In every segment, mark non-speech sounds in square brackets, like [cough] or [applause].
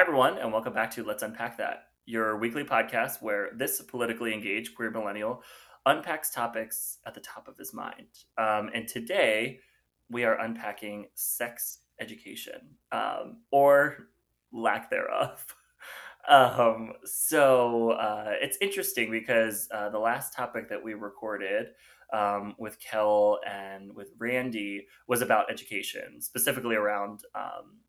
Hi, everyone, and welcome back to Let's Unpack That, your weekly podcast where this politically engaged queer millennial unpacks topics at the top of his mind. Um, and today we are unpacking sex education um, or lack thereof. [laughs] um, so uh, it's interesting because uh, the last topic that we recorded um, with Kel and with Randy was about education, specifically around um,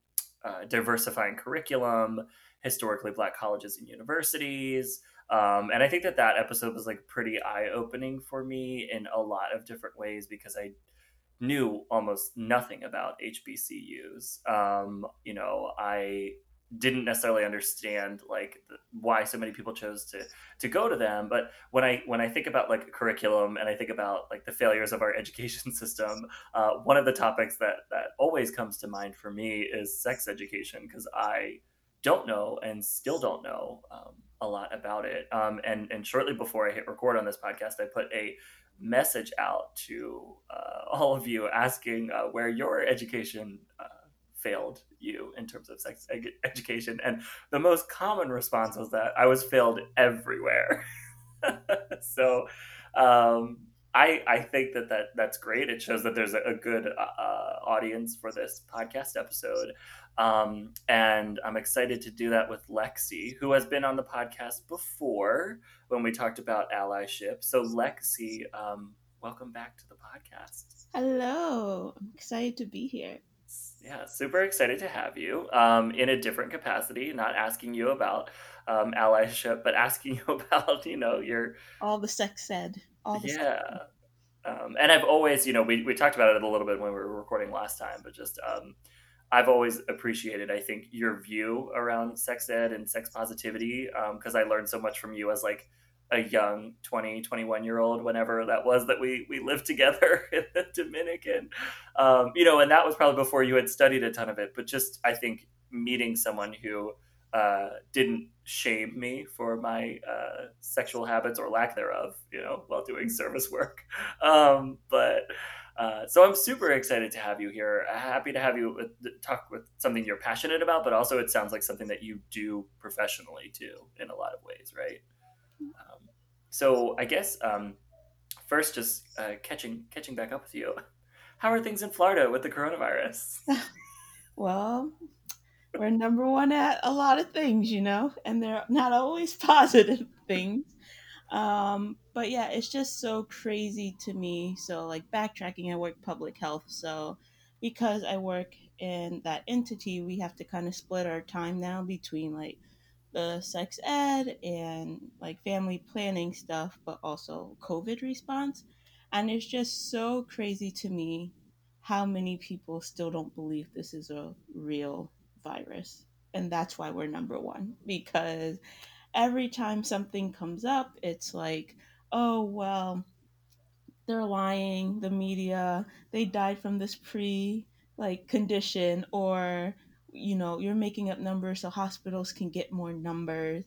uh, diversifying curriculum, historically black colleges and universities. Um, and I think that that episode was like pretty eye opening for me in a lot of different ways because I knew almost nothing about HBCUs. Um, you know, I didn't necessarily understand like why so many people chose to to go to them. But when i when i think about like curriculum and i think about like the failures of our [laughs] education system uh, one of the topics that that always comes to mind for me is sex education because i don't know and still don't know um, a lot about it. Um, and and shortly before i hit record on this podcast i put a message out to uh, [laughs] all of you asking uh, where your education uh, failed you in terms of sex ed- education and the most common response was that i was failed everywhere [laughs] so um, I, I think that, that that's great. It shows that there's a, a good uh, uh, audience for this podcast episode. Um, and I'm excited to do that with Lexi, who has been on the podcast before when we talked about allyship. So, Lexi, um, welcome back to the podcast. Hello. I'm excited to be here yeah, super excited to have you um, in a different capacity, not asking you about um, allyship, but asking [laughs] you about, you know, your. All the sex ed. All the yeah. Um, and I've always, you know, we, we talked about it a little bit when we were recording last time, but just um, I've always appreciated, I think, your view around sex ed and sex positivity because um, I learned so much from you as like a young 20 21 year old whenever that was that we we lived together [laughs] in the dominican um, you know and that was probably before you had studied a ton of it but just i think meeting someone who uh, didn't shame me for my uh, sexual habits or lack thereof you know while doing service work [laughs] um, but uh, so I'm super excited to have you here. Happy to have you with, talk with something you're passionate about, but also it sounds like something that you do professionally too, in a lot of ways, right? Um, so I guess um, first, just uh, catching catching back up with you. [laughs] How are things in Florida with the coronavirus? [laughs] well, we're number one at a lot of things, you know, and they're not always [laughs] positive things. Um, but yeah, it's just so crazy to me. So, like backtracking, I work public health. So, because I work in that entity, we have to kind of split our time now between like the sex ed and like family planning stuff, but also COVID response. And it's just so crazy to me how many people still don't believe this is a real virus. And that's why we're number one, because every time something comes up, it's like, oh, well, they're lying, the media, they died from this pre like condition or you know, you're making up numbers so hospitals can get more numbers.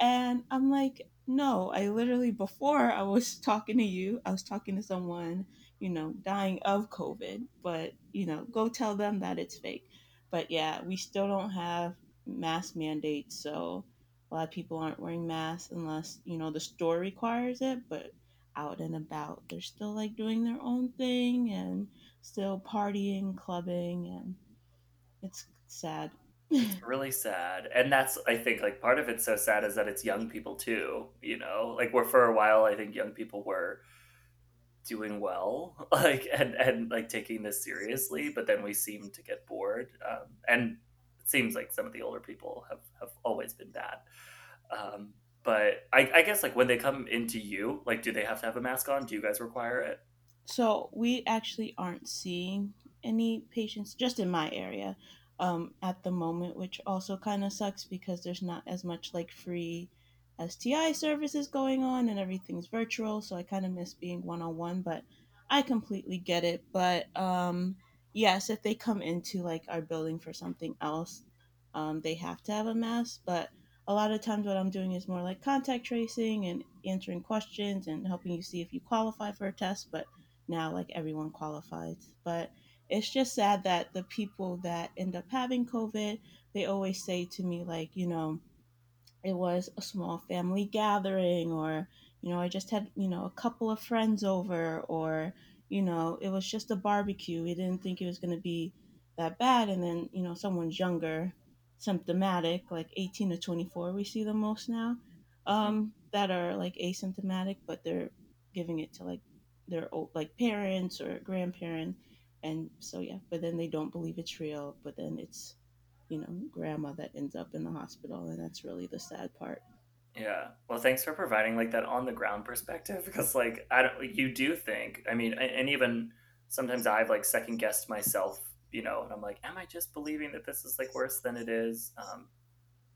And I'm like, no, I literally, before I was [laughs] talking to you, I was talking to someone, you know, dying of COVID, but, you know, go tell them that it's fake. But yeah, we still don't have mask mandates. So a lot of people aren't wearing masks unless, you know, the store requires it. But out and about, they're still like doing their own thing and still partying, clubbing, and it's sad. it's really sad. And that's I think like part of it's so sad is that it's young people too, you know? Like where for a while I think young people were doing well [laughs] like and and like taking this seriously but then we seem to get bored um, and it seems like some of the older people have have always been bad um, but I, I guess like when they come into you like do they have to have a mask on do you guys require it so we actually aren't seeing any patients just in my area um, at the moment, which also kind of sucks because there's not as much like free STI services going on and everything's virtual. So I kind of miss being one on one, but I completely get it. But um, yes, if they come into like our building for something else, um, they have to have a mask. But a lot of times, what I'm doing is more like contact tracing and answering questions and helping you see if you qualify for a test. But now, like everyone qualifies. But it's just sad that the people that end up having COVID, they always say to me, like, you know, it was a small family gathering or you know i just had you know a couple of friends over or you know it was just a barbecue. We didn't think it was going to be that bad. And then you know someone's younger symptomatic like 18 to 24 we see the most now um that are like asymptomatic but they're giving it to like their old like parents or grandparent and so yeah but then they don't believe it's real but then it's you know, grandma that ends up in the hospital, and that's really the sad part. Yeah. Well, thanks for providing like that on the ground perspective because like I don't you do think, I mean, and even sometimes I've like second guessed myself, you know, and I'm like, am I just believing that this is like worse than it is? Um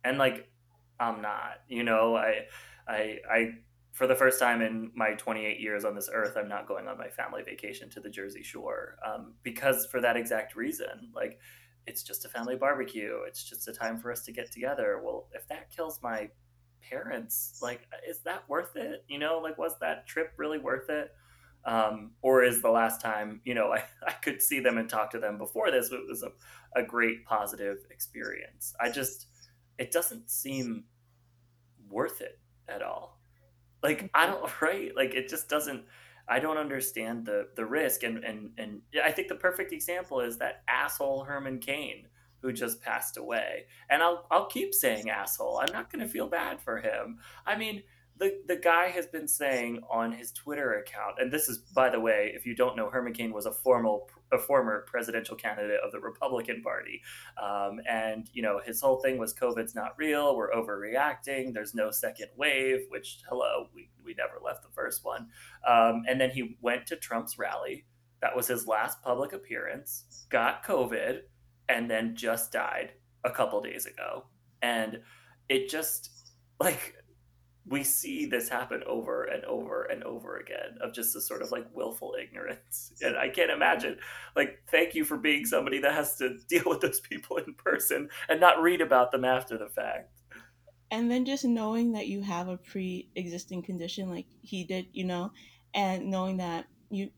and like I'm not, you know, I I I for the first time in my 28 years on this earth, I'm not going on my family vacation to the Jersey Shore um, because for that exact reason, like it's just a family barbecue. It's just a time for us to get together. Well, if that kills my parents, like, is that worth it? You know, like, was that trip really worth it? Um, or is the last time, you know, [laughs] I, I could see them and talk to them before this, it was a, a great positive experience. I just, it doesn't seem worth it at all. Like, I don't, [laughs] right? Like, it just doesn't, I don't understand the the risk. And and and I think the perfect example is that asshole Herman Cain who just passed away. And I'll I'll keep saying asshole. I'm not going to feel bad for him. I mean, the the guy has been saying on his Twitter account, and this is by the way, if you don't know, Herman Cain was a formal a former presidential candidate of the Republican Party, um, and you know his whole thing was COVID's not real, we're overreacting, there's no second wave, which hello, we we never left the first one, um, and then he went to Trump's rally. That was his last public appearance. Got COVID, and then just died a couple days ago, and it just like we see this happen over and over and over again of just this sort of like willful ignorance. And I can't imagine, like, thank you for being somebody that has to [laughs] deal with those people in person and not read about them after the fact. And then just knowing that you have a pre existing condition like he did, you know, and knowing that you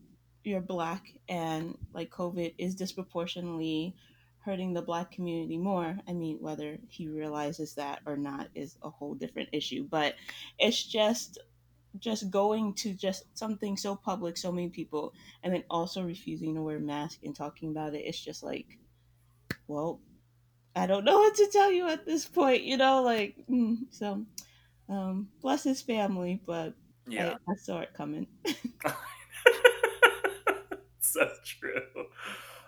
you're black and like COVID is disproportionately hurting the black community more. I mean, whether he realizes that or not is a whole different issue, but it's just just going to just something so public, so many people, and then also refusing to wear a mask and talking about it. It's just like, well, I don't know [laughs] what to tell you at this point, you know, like mm, so. Um, bless his family, but yeah, I, I saw it coming. [laughs] [laughs] so true.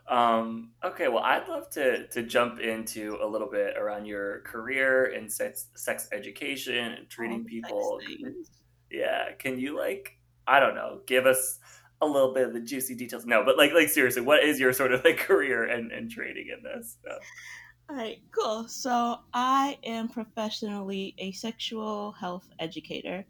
Um, okay, well, I'd love to to jump into a little bit around your career in sex sex education and treating Oh, people. Yeah, can you like I don't know, give us a little bit of the juicy details? No, but like like seriously, what is your sort of like [laughs] career and and training in this? So, All right, cool. So I am professionally a sexual health educator.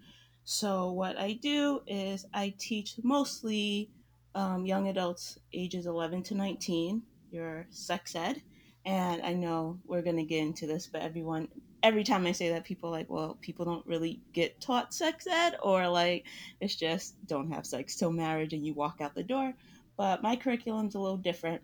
So what I do is I teach mostly um, young adults ages 11 to 19, your sex ed. And I know we're going to get into this, but everyone, every time I say that, people are like, well, people don't really get taught sex ed, or like it's just don't have sex till marriage and you walk out the door. But my curriculum's a little different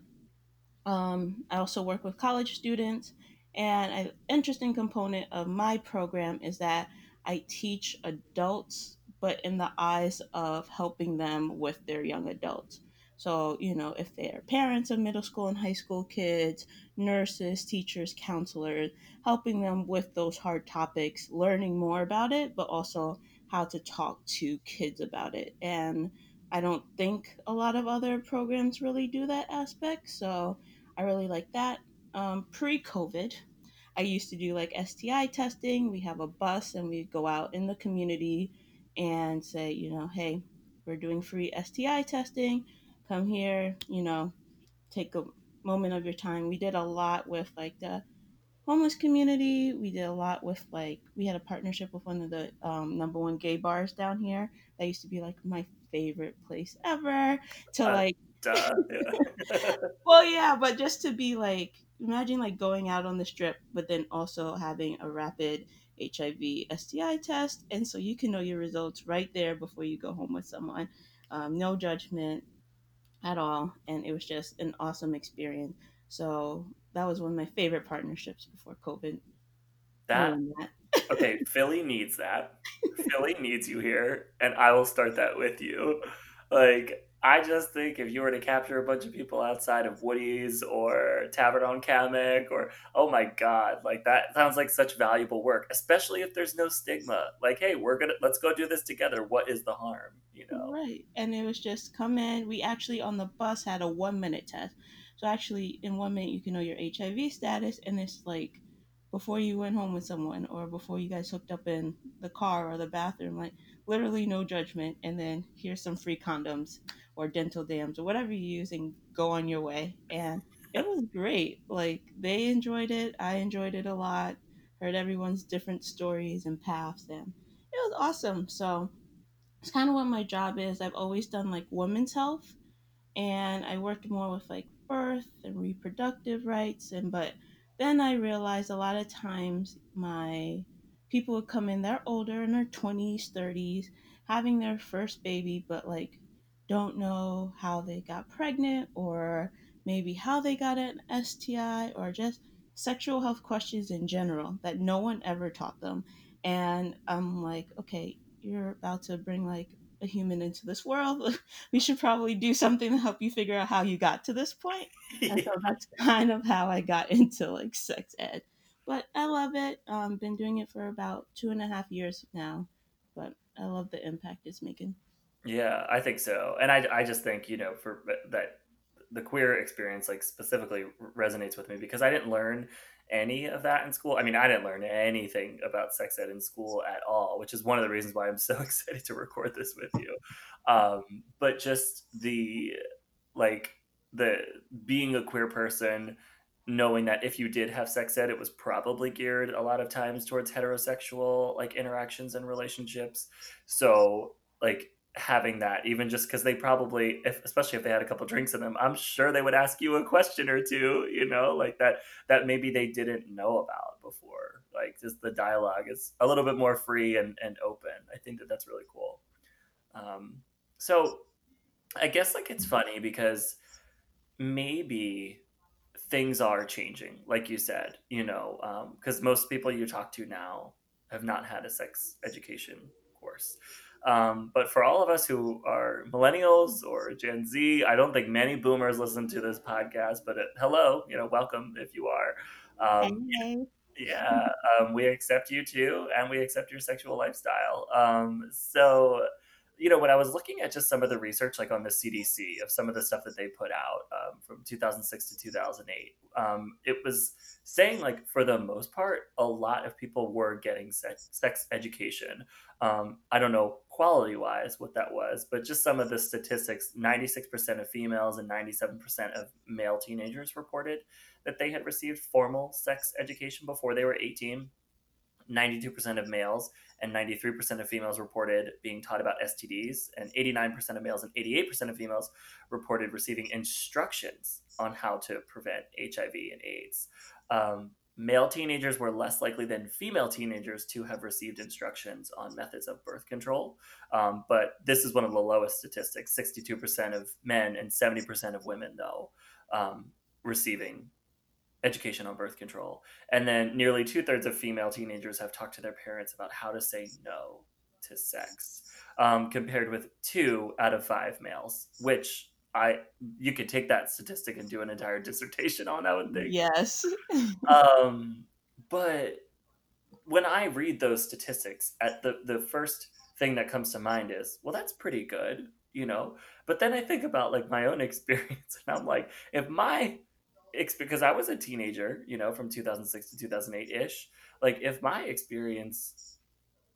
um, I also work with college students, and an interesting component of my program is that I teach adults, but in the eyes of helping them with their young adults. So, you know, if they're parents of middle school and high school kids, nurses, teachers, counselors, helping them with those hard topics, learning more about it, but also how to talk to kids about it. And I don't think a lot of other programs really do that aspect. So, I really like that. Um, Pre COVID, I used to do like STI testing. We have a bus and we go out in the community and say, you know, hey, we're doing free STI testing. Come here, you know, take a moment of your time. We did a lot with like the homeless community. We did a lot with like, we had a partnership with one of the um, number one gay bars down here. That used to be like my favorite place ever to uh, like duh, [laughs] yeah. [laughs] well, yeah, but just to be like, imagine like going out on the strip, but then also having a rapid HIV STI test, and so you can know your results right there before you go home with someone. Um, no judgment. at all. And it was just an awesome experience. So that was one of my favorite partnerships before COVID. That, that. okay, [laughs] Philly needs that. Philly needs you here, and I will start that with you. Like, I just think if you were to capture a bunch of people outside of Woody's or Tavern on Camac or oh my god, like that sounds like such valuable work, especially if there's no stigma. Like, hey, we're gonna let's go do this together. What is the harm? You know? Right. And it was just come in. We actually on the bus had a one minute test. So actually in one minute you can know your HIV status and it's like before you went home with someone or before you guys hooked up in the car or the bathroom, like literally no judgment and then here's some free condoms or dental dams or whatever you use and go on your way. And it was great. Like they enjoyed it. I enjoyed it a lot. Heard everyone's different stories and paths and it was awesome. So it's kind of what my job is. I've always done like women's health and I worked more with like birth and reproductive rights and but then I realized a lot of times my people would come in, they're older in their 20s, 30s, having their first baby, but like don't know how they got pregnant or maybe how they got an STI or just sexual health questions in general that no one ever taught them. And I'm like, okay, you're about to bring like a human into this world. [laughs] we should probably do something to help you figure out how you got to this point. And so [laughs] that's kind of how I got into like sex ed. But I love it. Um, been doing it for about two and a half years now. But I love the impact it's making. Yeah, I think so. And I, I just think, you know, for that the queer experience like specifically resonates with me because I didn't learn any of that in school. I mean, I didn't learn anything about sex ed in school at all, which is one of the reasons why I'm so [laughs] excited to record this with you. Um, but just the like the being a queer person, knowing that if you did have sex ed, it was probably geared a lot of times towards heterosexual like interactions and relationships. So like having that even just because they probably if especially if they had a couple drinks in them i'm sure they would ask you a question or two you know like that that maybe they didn't know about before. Like just the dialogue is a little bit more free and, and open. I think that that's really cool. Um, so i guess like it's funny because maybe things are changing like you said you know because um, most people you talk to now have not had a sex education course um, but for all of us who are millennials or Gen Z, I don't think many boomers listen to this podcast. But it, hello, you know, welcome if you are. Um, hey. Yeah, um, we accept you too, and we accept your sexual lifestyle. Um, so you know, when I was looking at just some of the research, like on the CDC, of some of the stuff that they put out um, from 2006 to 2008, um, it was saying, like, for the most part, a lot of people were getting sex, sex education. Um, I don't know quality wise what that was, but just some of the statistics 96% of females and 97% of male teenagers reported that they had received formal sex education before they were 18. 92% of males and 93% of females reported being taught about STDs, and 89% of males and 88% of females reported receiving instructions on how to prevent HIV and AIDS. Um, male teenagers were less likely than female teenagers to have received instructions on methods of birth control. Um, but this is one of the lowest statistics 62% of men and 70% of women, though, um, receiving education on birth control. And then nearly two thirds of female teenagers have talked to their parents about how to say no to sex, um, compared with two out of five males, which I you could take that statistic and do an entire dissertation on. I would think. Yes. [laughs] um, but when I read those statistics, at the the first thing that comes to mind is, well, that's pretty good, you know. But then I think about like my own [laughs] experience, and I'm like, if my it's because I was a teenager, you know, from 2006 to 2008 ish. Like, if my experience,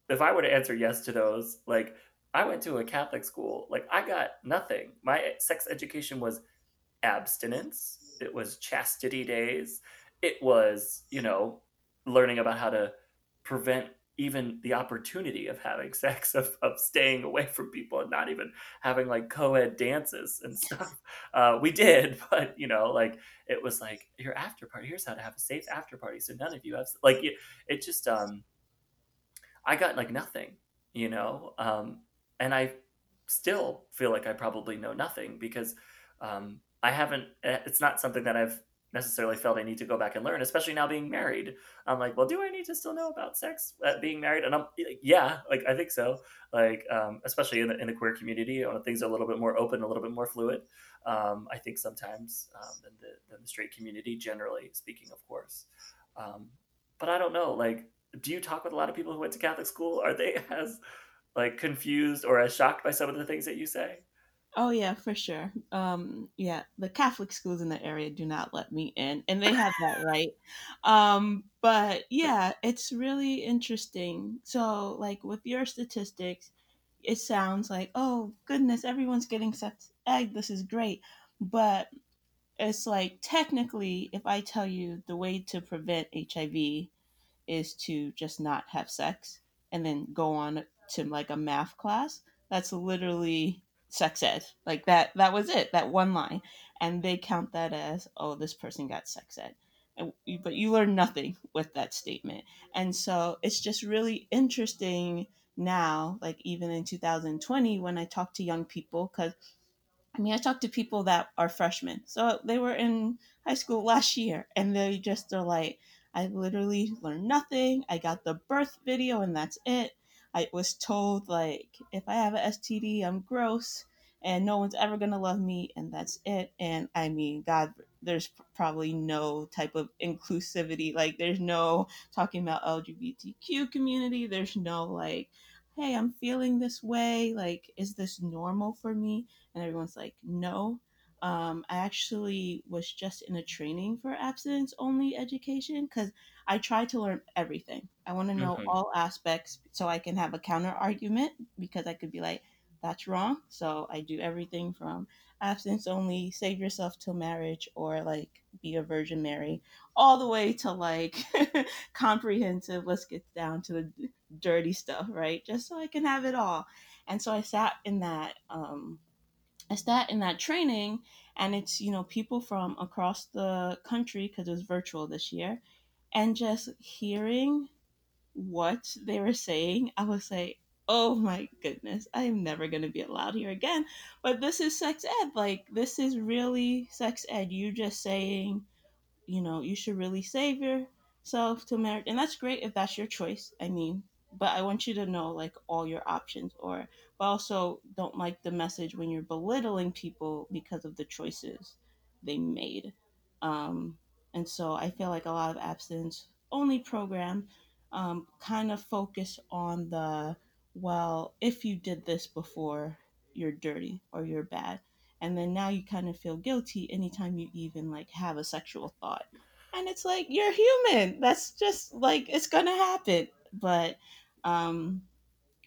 if I were to answer yes to those, like, I went to a Catholic school, like, I got nothing. My sex education was abstinence, it was chastity days, it was, you know, learning about how to prevent even the opportunity of having [laughs] sex, of, of staying away from people and not even having like co-ed dances and [laughs] stuff. Uh, we did, [laughs] but you know, like it was like your after party. Here's how to have a safe after party. So none of you have like it. It just um, I got like nothing, you know, um, and I still feel like I probably know nothing because um, I haven't. Eh, it's not something that I've necessarily felt I need to go back and learn, especially now being married. I'm like, well, do I need to still know about sex at being married? And I'm yeah, like I think so. Like um, especially in the, in the queer community, when things are a little bit more open, a little bit more fluid. Um, I think sometimes um, than the than the straight community, generally speaking, of course. Um, but I don't know. Like, do you talk with a lot of people who went to Catholic school? Are they [laughs] as like confused or as shocked by some of the things that you say? Oh yeah, for sure. Um, yeah, the Catholic schools in the area do not let me in, and they have that [laughs] right. Um, but yeah, it's really interesting. So, like with your statistics, it sounds like, oh goodness, everyone's getting sex ed. This is great, but it's like technically, if I tell you the way to prevent HIV is to just not have sex and then go on to like a math class, that's literally sex ed. Like that that was it, that one line. And they count that as, oh, this person got sex ed. And, but you learn nothing with that statement. And so it's just really interesting now, like even in 2020, when I talk to young people, because I mean, I talk to people that are freshmen. So they were in high school last year and they just are like, I literally learned nothing. I got the birth video and that's it. I was told like if I have an STD, I'm gross and no one's ever gonna love me, and that's it. And I mean, God, there's probably no type of inclusivity. Like, there's no talking about LGBTQ community. There's no like, hey, I'm feeling this way. Like, is this normal for me? And everyone's like, no. Um, I actually was just in a training for abstinence only education because I try to learn everything. I want to know mm-hmm. all aspects so I can have a counter argument because I could be like, that's wrong. So I do everything from abstinence only, save yourself till marriage, or like be a Virgin Mary, all the way to like [laughs] comprehensive. Let's get down to the dirty stuff, right? Just so I can have it all. And so I sat in that. Um, I sat in that training, and it's you know people from across the country because it was virtual this year, and just hearing what they were saying, I was like, oh my goodness, I am never going to be allowed here again. But this is sex ed. Like, this is really sex ed. You just saying, you know, you should really save yourself to marriage. And that's great if that's your choice. I mean, but I want you to know, like, all your options. Or, but also don't like the message when you're belittling people because of the choices they made. Um, and so I feel like a lot of abstinence only program um, kind of focus on the well, if you did this before, you're dirty or you're bad. And then now you kind of feel guilty anytime you even like have a sexual thought. And it's like you're human. That's just like it's going to happen. But um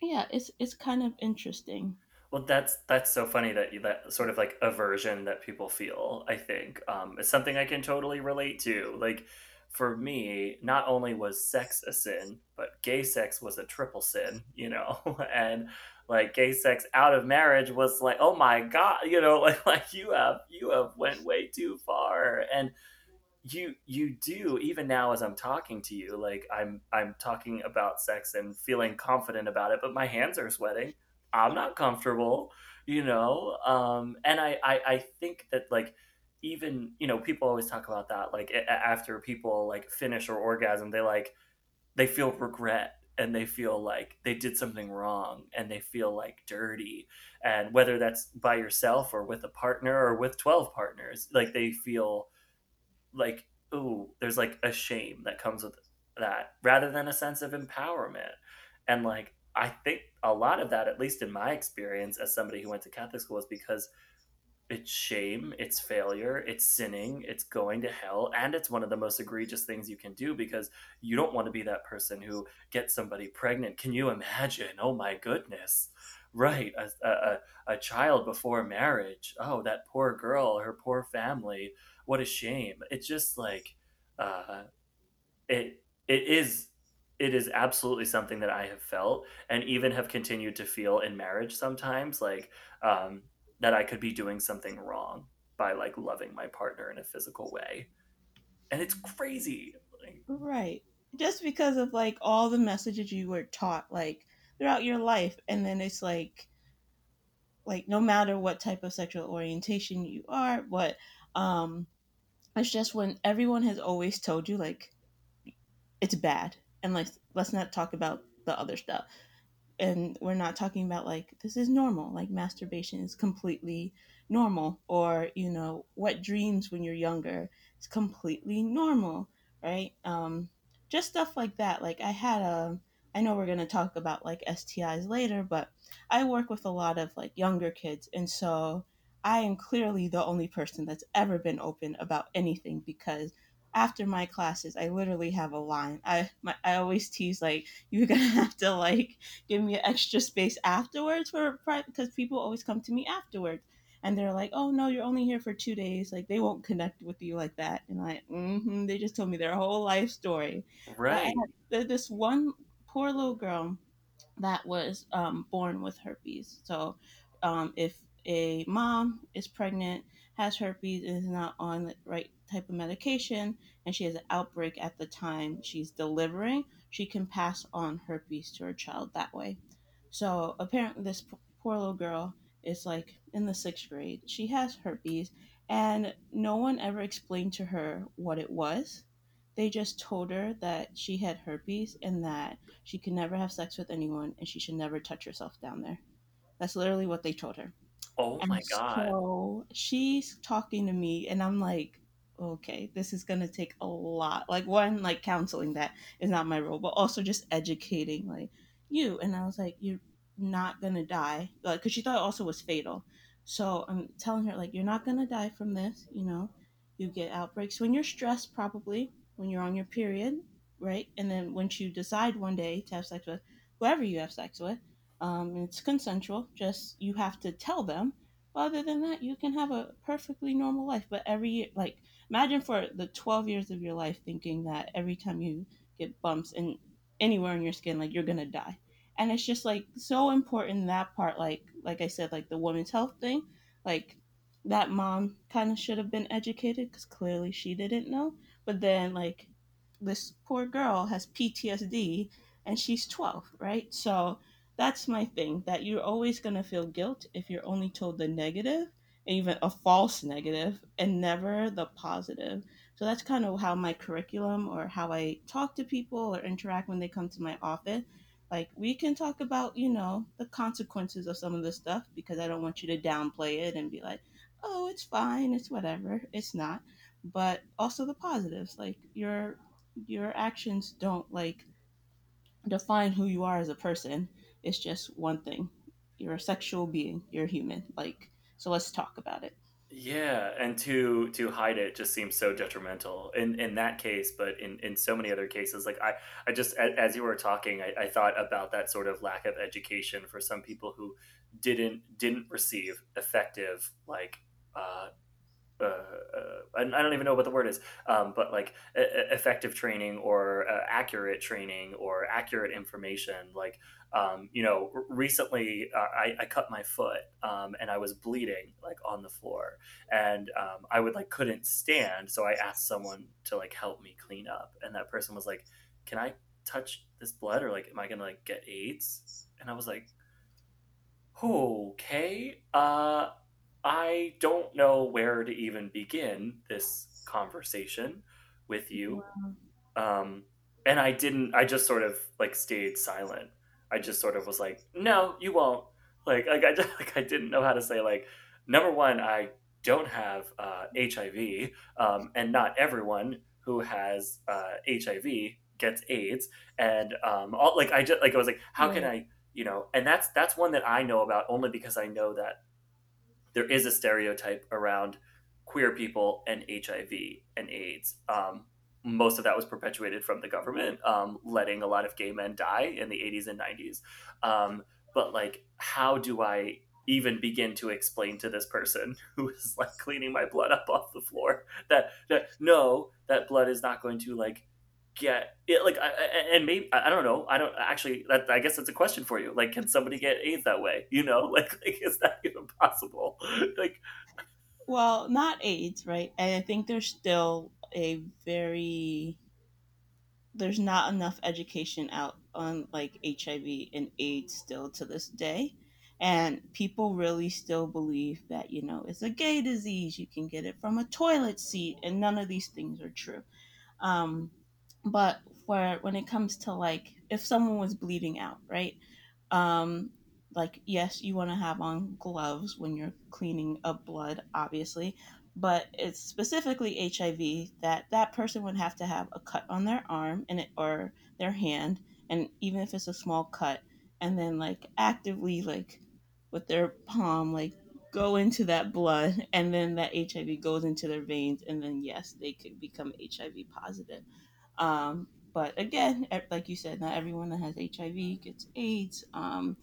yeah, it's it's kind of interesting. Well, that's that's so funny that you, that sort of like aversion that people feel. I think um, is something I can totally relate to. Like for me, not only was sex a sin, but gay sex was a triple sin, you know, [laughs] and like gay sex out of marriage was like, oh my god, [laughs] you know, [laughs] like like you have you have went way too far, and you you do even now as I'm talking to you, like I'm I'm talking about sex and feeling confident about it, but my hands are sweating. I'm not comfortable, you know, um, and I I, I think that like even you know people always talk about that like after people like finish or orgasm they like they feel regret and they feel like they did something wrong and they feel like dirty and whether that's by yourself or with a partner or with 12 partners like they feel like ooh there's like a shame that comes with that rather than a sense of empowerment and like i think a lot of that at least in my experience as somebody who went to catholic school is because it's shame, it's failure, it's sinning, it's going to hell, and it's one of the most egregious things you can do because you don't want to be that person who gets somebody pregnant. Can you imagine? Oh my goodness. Right, a, a, a child before marriage. Oh, that poor girl, her poor family. What a shame. It's just like, uh, it it is it is absolutely something that I have felt and even have continued to feel in marriage sometimes. Like, um, that I could be doing something wrong by like loving my partner in a physical way. And it's crazy. Right. Just because of like all the messages you were taught like throughout your life and then it's like like no matter what type of sexual orientation you are, what um it's just when everyone has always told you like it's bad and like let's not talk about the other stuff. And we're not talking about like this is normal like masturbation is completely normal or you know what dreams when you're younger is completely normal right? Um just stuff like that. Like i had a i know we're going to talk about like stis later but i work with a lot of like younger kids and so i am clearly the only person that's ever been open about anything because after my classes i literally have a line. I my, i always tease like you're gonna [laughs] have to like give me extra space afterwards for private because people always come to me afterwards and they're like oh no you're only here for two days. Like they won't connect with you like that and i mm-hmm, they just told me their whole life story. Right. this one poor little girl that was um, born with herpes. So um, if a mom is pregnant has herpes and is not on the right type of medication and she has an outbreak at the time she's delivering, she can pass on herpes to her child that way. So apparently, this poor little girl is like in the sixth grade. She has herpes, and no one ever explained to her what it was. They just told her that she had herpes and that she could never have sex with anyone and she should never touch herself down there. That's literally what they told her. Oh my god. So she's talking to me and I'm like, okay, this is gonna take a lot. Like one, like counseling that is not my role, but also just educating like you. And I was like, you're not gonna die, like, cause she thought it also was fatal. So I'm telling her like, you're not gonna die from this. You know, you get outbreaks when you're stressed, probably when you're on your period, right? And then once you decide one day to have sex with whoever you have sex with, um, it's consensual. Just you have to tell them. But other than that, you can have a perfectly normal life. But every year, like imagine for the 12 years of your life thinking that every time you get bumps in anywhere in your skin, like you're gonna die. And it's just like so important that part, like like I said, like the women's health thing, like that mom kind of should have been educated because clearly she didn't know. But then like this poor girl has PTSD and she's 12, right? So that's my thing that you're always going to feel guilt if you're only told the negative even a false negative and never the positive. So that's kind of how my curriculum or how i talk to people or interact when they come to my office. Like we can talk about you know the consequences of some of this stuff because i don't want you to downplay it and be like oh it's fine it's whatever. It's not. But also the positives like your your actions don't like define who you are as a person it's just one thing. You're a sexual being. You're human. Like, so let's talk about it. Yeah, and to to hide it just seems so detrimental in in that case, but in in so many other cases, like I I just as you were talking, I, I thought about that sort of lack of education for some people who didn't didn't receive effective like uh, uh, uh, I don't even know what the word is, um, but like effective training or uh, accurate training or accurate information. Like, um, you know, recently uh, I, I, cut my foot um, and I was bleeding like on the floor, and um, I would like couldn't stand, so I asked someone to like help me clean up, and that person was like, "Can I touch this blood or like am I gonna like get AIDS?" And I was like, "Okay." Uh, I don't know where to even begin this conversation with you. Wow. Um, and I didn't, I just sort of like stayed silent. I just sort of was like, no, you won't. Like, like I, just, [laughs] like I didn't know how to say, like, number one, I don't have uh, HIV, um, and not everyone who has uh, HIV gets AIDS. And um, all, like, I just, like, I was like, how right. can I, you know, and that's, that's one that I know about only because I know that there is a stereotype around queer people and HIV and AIDS. Um, most of that was perpetuated from the government, um, letting a lot of gay men die in the 80s and 90s. Um, but like, how do I even begin to explain to this person [laughs] who is like cleaning my blood up off the floor that that no, that blood is not going to like get it like I, and maybe I don't know. I don't actually that I guess that's a question for you. Like can somebody get AIDS that way? You know? [laughs] Like, like is that even possible? [laughs] Like well not AIDS right? And I think there's still a very there's not enough education out on like HIV and AIDS still to this day And people really still believe that, you know, it's a gay disease. You can get it from a toilet seat, and none of these things are true. Um, but for when it comes to like if someone was bleeding out, right? Um, like yes, you want to have on gloves when you're cleaning up blood, obviously, but it's specifically HIV that that person would have to have a cut on their arm and it, or their hand, and even if it's a small cut, and then like actively like with their palm like go into that blood [laughs] and then that HIV goes into their veins and then yes they could become HIV positive um, but again, like you said, not everyone that has HIV gets AIDS. Um,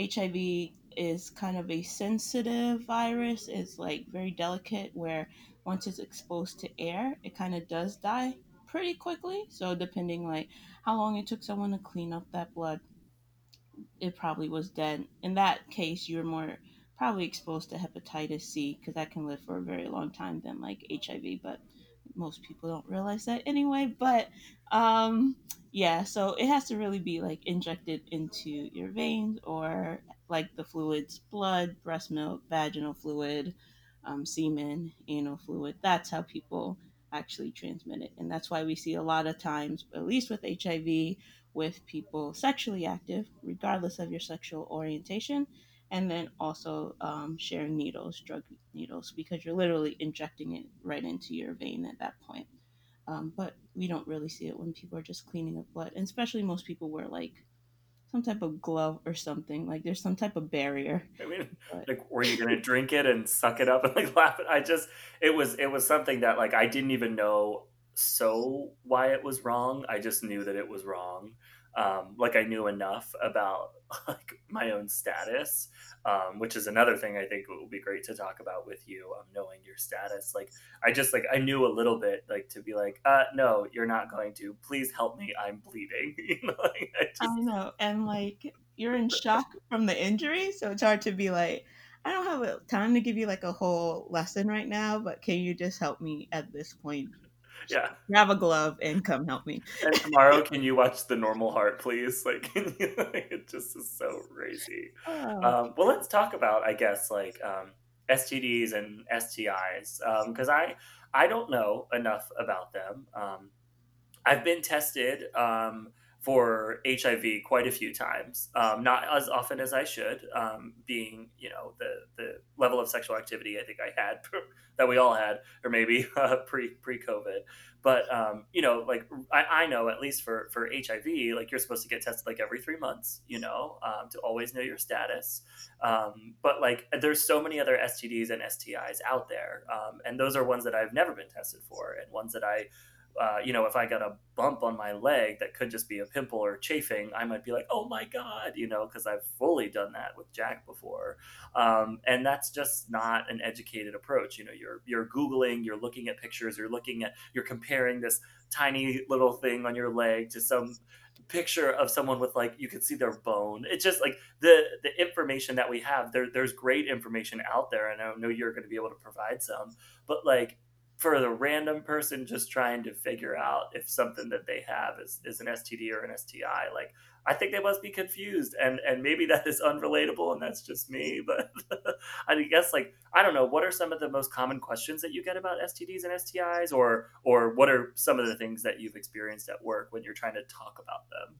HIV is kind of a sensitive virus. It's like very delicate, where once it's exposed to air, it kind of does die pretty quickly. So depending like how long it took someone to clean up that blood, it probably was dead. In that case, you're more probably exposed to hepatitis C because that can live for a very long time than like HIV. But most people don't realize that anyway. But um, yeah, so it has to really be like injected into your veins or like the fluids, blood, breast milk, vaginal fluid, um, semen, anal fluid. That's how people actually transmit it. And that's why we see a lot of times, at least with HIV, with people sexually active, regardless of your sexual orientation, and then also um, sharing needles, drug needles, because you're literally injecting it right into your vein at that point. Um, but we don't really see it when people are just cleaning up blood, and especially most people wear like some type of glove or something. Like there's some type of barrier. I mean, but... like, were you gonna drink it and suck it up and like [laughs] laugh? At, I just, it was, it was something that like I didn't even know so why it was wrong. I just knew that it was wrong um, like I knew enough about [laughs] like my own status, um, which is another thing I think it would be great to talk about with you, um, knowing your status. Like I just like I knew a little bit, like to be like, uh, no, you're not going to. Please help me. I'm bleeding. [laughs] you know, like, I, just... I know, and like you're in shock from the injury, so it's hard to be like. I don't have time to give you like a whole lesson right now, but can you just help me at this point? Yeah. Grab a glove and come help me. And tomorrow, [laughs] can you watch The Normal Heart, please? [laughs] Like, you, it just is so crazy. Oh. Um, well, let's talk about, I guess, like um, STDs and STIs, because um, I I don't know enough about them. Um, I've been tested um, for HIV quite a few times, um, not as often as I should, um, being you know the the level of sexual activity I think I had [laughs] that we all had, or maybe [laughs] uh, pre pre COVID. But um, you know, like I, I, know at least for for HIV, like you're supposed to get tested like every three months, you know, um, to always know your status. Um, but like there's so many other STDs and STIs out there, um, and those are ones that I've never been tested for, and ones that I uh, you know, if I got a bump on my leg that could just be a pimple or chafing, I might be like, oh my God, you know, because I've fully done that with Jack before. Um, and that's just not an educated approach. You know, you're, you're Googling, you're looking at pictures, you're looking at, you're comparing this tiny little thing on your leg to some picture of someone with like you can see their bone it's just like the the information that we have there there's great information out there and i know you're going to be able to provide some but like for the random person just trying to figure out if something that they have is, is an STD or an STI. Like, I think they must be confused, and and maybe that is unrelatable, and that's just me. But [laughs] I guess like I don't know. What are some of the most common questions that you get about STDs and STIs, or or what are some of the things that you've experienced at work when you're trying to talk about them?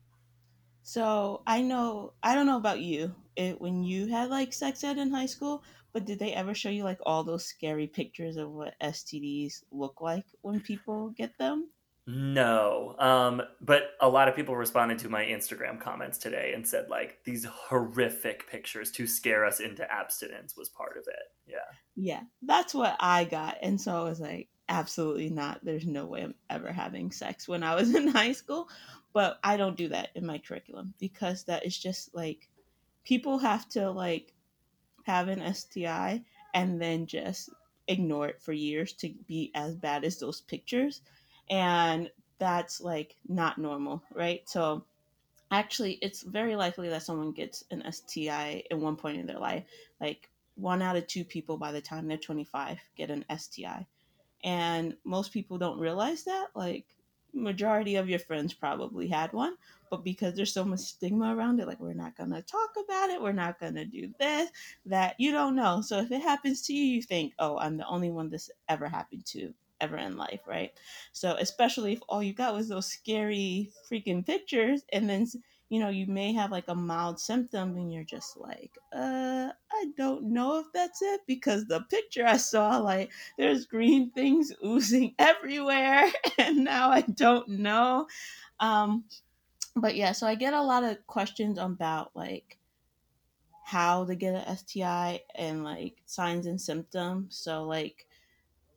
So I know I don't know about you. It, when you had like sex ed in high school, but did they ever show you like all those scary pictures of what STDs look like when people get them? No. Um, but a lot of people responded to my Instagram comments today and said like these horrific pictures to scare us into abstinence was part of it. Yeah. Yeah. That's what I got. And so I was like, absolutely not. There's no way I'm ever having sex when I was [laughs] in high school. But I don't do that in my curriculum because that is just like people have to like have an STI and then just ignore it for years to be as bad as those pictures. And that's like not normal, right? So actually, it's very likely that someone gets an STI at one point in their life. Like one out of two people by the time they're 25 get an STI. And most people don't realize that. Like majority of your friends probably had one but because there's so much stigma around it like we're not going to talk about it we're not going to do this that you don't know. So if it happens to you you think oh i'm the only one this ever happened to ever in life right? So especially if all you got was those scary freaking pictures and then you know you may have like a mild symptom and you're just like uh i don't know if that's it because the picture i saw like there's green things [laughs] oozing everywhere [laughs] and now i don't know um but yeah, so I get a lot of questions about like how to get an STI and like signs and symptoms. So like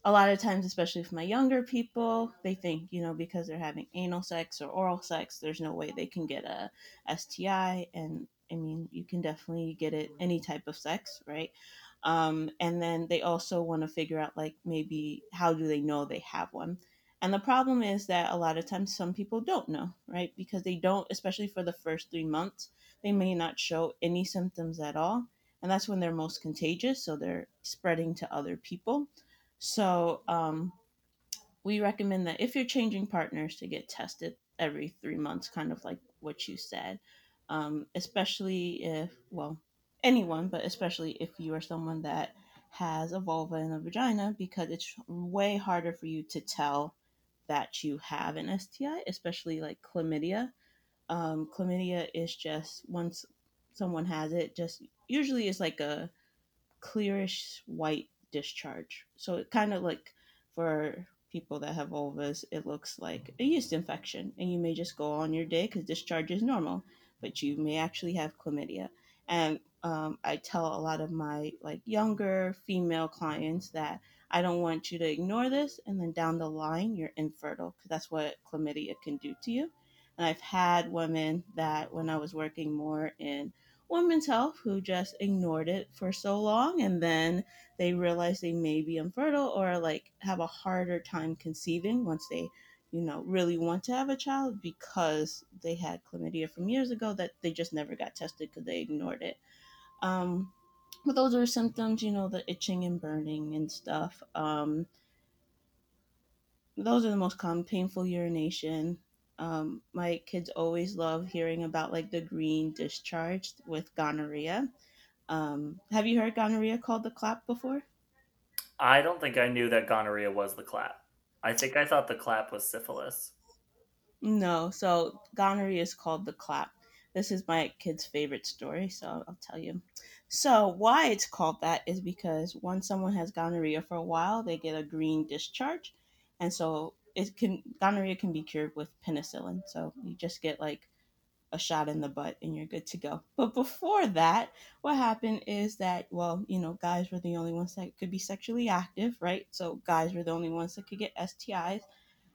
a lot of times, especially for my younger people, they think, you know, because they're having anal sex or oral sex, there's no way they can get a STI. And I mean, you can definitely get it any type of sex, right? Um, and then they also want to figure out, like, maybe how do they know they have one? And the problem is that a lot of times some people don't know, right? Because they don't, especially for the first three months, they may not show any symptoms at all. And that's when they're most contagious. So they're spreading to other people. So um, we recommend that if you're changing partners to get tested every three months, kind of like what you said, um, especially if, well, anyone, but especially if you are someone that has a vulva and a vagina, because it's way harder for you to tell that you have an STI, especially like chlamydia. Um, chlamydia is just once someone has it, just usually is like a clearish white discharge. So it kind of like for people that have vulvas, it looks like a yeast infection, and you may just go on your day because discharge is normal, but you may actually have chlamydia. And um, I tell a lot of my like younger female clients that I don't want you to ignore this, and then down the line you're infertile because that's what chlamydia can do to you. And I've had women that when I was working more in women's health who just ignored it for so long and then they realize they may be infertile or like have a harder time conceiving once they you know really want to have a child because they had chlamydia from years ago that they just never got tested because they ignored it. Um, but those are symptoms you know the itching and burning and stuff. Um, those are the most common painful urination um, my kids always love hearing about like the green discharge with gonorrhea. Um, have you heard gonorrhea called the clap before? I don't think I knew that gonorrhea was the clap. I think I thought the clap was syphilis. No, so gonorrhea is called the clap. This is my kid's favorite story, so I'll tell you. So, why it's called that is because once someone has gonorrhea for a while, they get a green discharge. And so it can gonorrhea can be cured with penicillin. So you just get like a shot in the butt and you're good to go. But before that, what happened is that well, you know, guys were the only ones that could be sexually active, right? So guys were the only ones that could get STIs.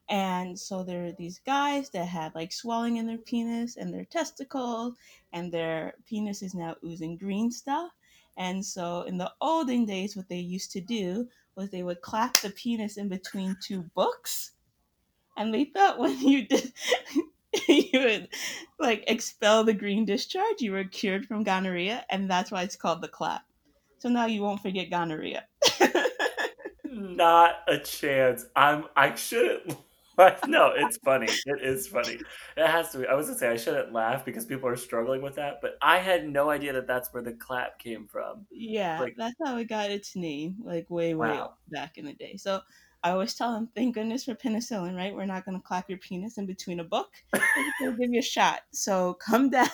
And so there are these guys that had like swelling in their penis and their testicles, and their penis is now oozing green stuff. And so in the olden days, what they used to do was they would clap the penis in between two books and they thought when [laughs] you did [laughs] you would like expel the green discharge you were cured from gonorrhea and that's why it's called the clap. So now you won't forget gonorrhea. [laughs] Not a chance. I'm i shouldn't no it's funny. It is funny. It has to be. I was gonna say i shouldn't laugh because people are struggling with that but i had no idea that that's where the clap came from. Yeah like, that's how it got its name like way way wow. back in the day. So I always tell them, thank goodness for penicillin, right? We're not going to clap your penis in between a book. We'll [laughs] give you a shot. So come [laughs] down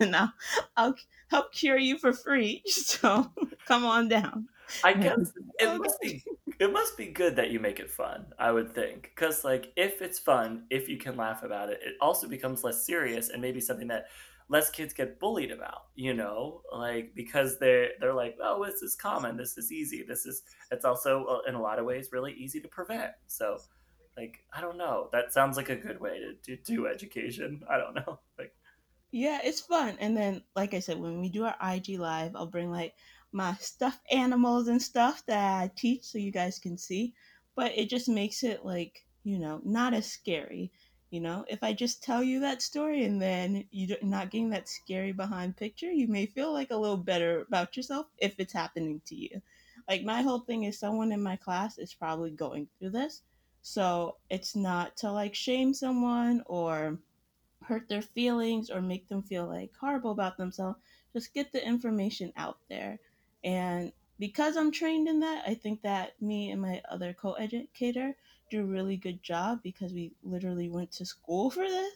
and I'll, I'll help cure you for free. [laughs] So come on down. I guess it must be it must be good that you make it fun. I would think because like if it's fun, if you can laugh about it, it also becomes less serious and maybe something that less kids get bullied about you know? Like because they're they're like oh this is common. This is easy. This is it's also uh, in a lot of ways really easy to prevent. So like i don't know. That sounds like a good way to, to do education. [laughs] I don't know. [laughs] Like yeah it's fun. And then like i said when we do our ig live i'll bring like my stuffed animals and stuff that i teach so you guys can see. But it just makes it like you know not as scary you know, if I just tell you that story and then you're not getting that scary behind picture, you may feel like a little better about yourself if it's happening to you. Like my whole thing is someone in my class is probably going through this. So it's not to like shame someone or hurt their feelings or make them feel like horrible about themselves. Just get the information out there. And because I'm trained in that, I think that me and my other co educator do a really good job because we literally went to school for this.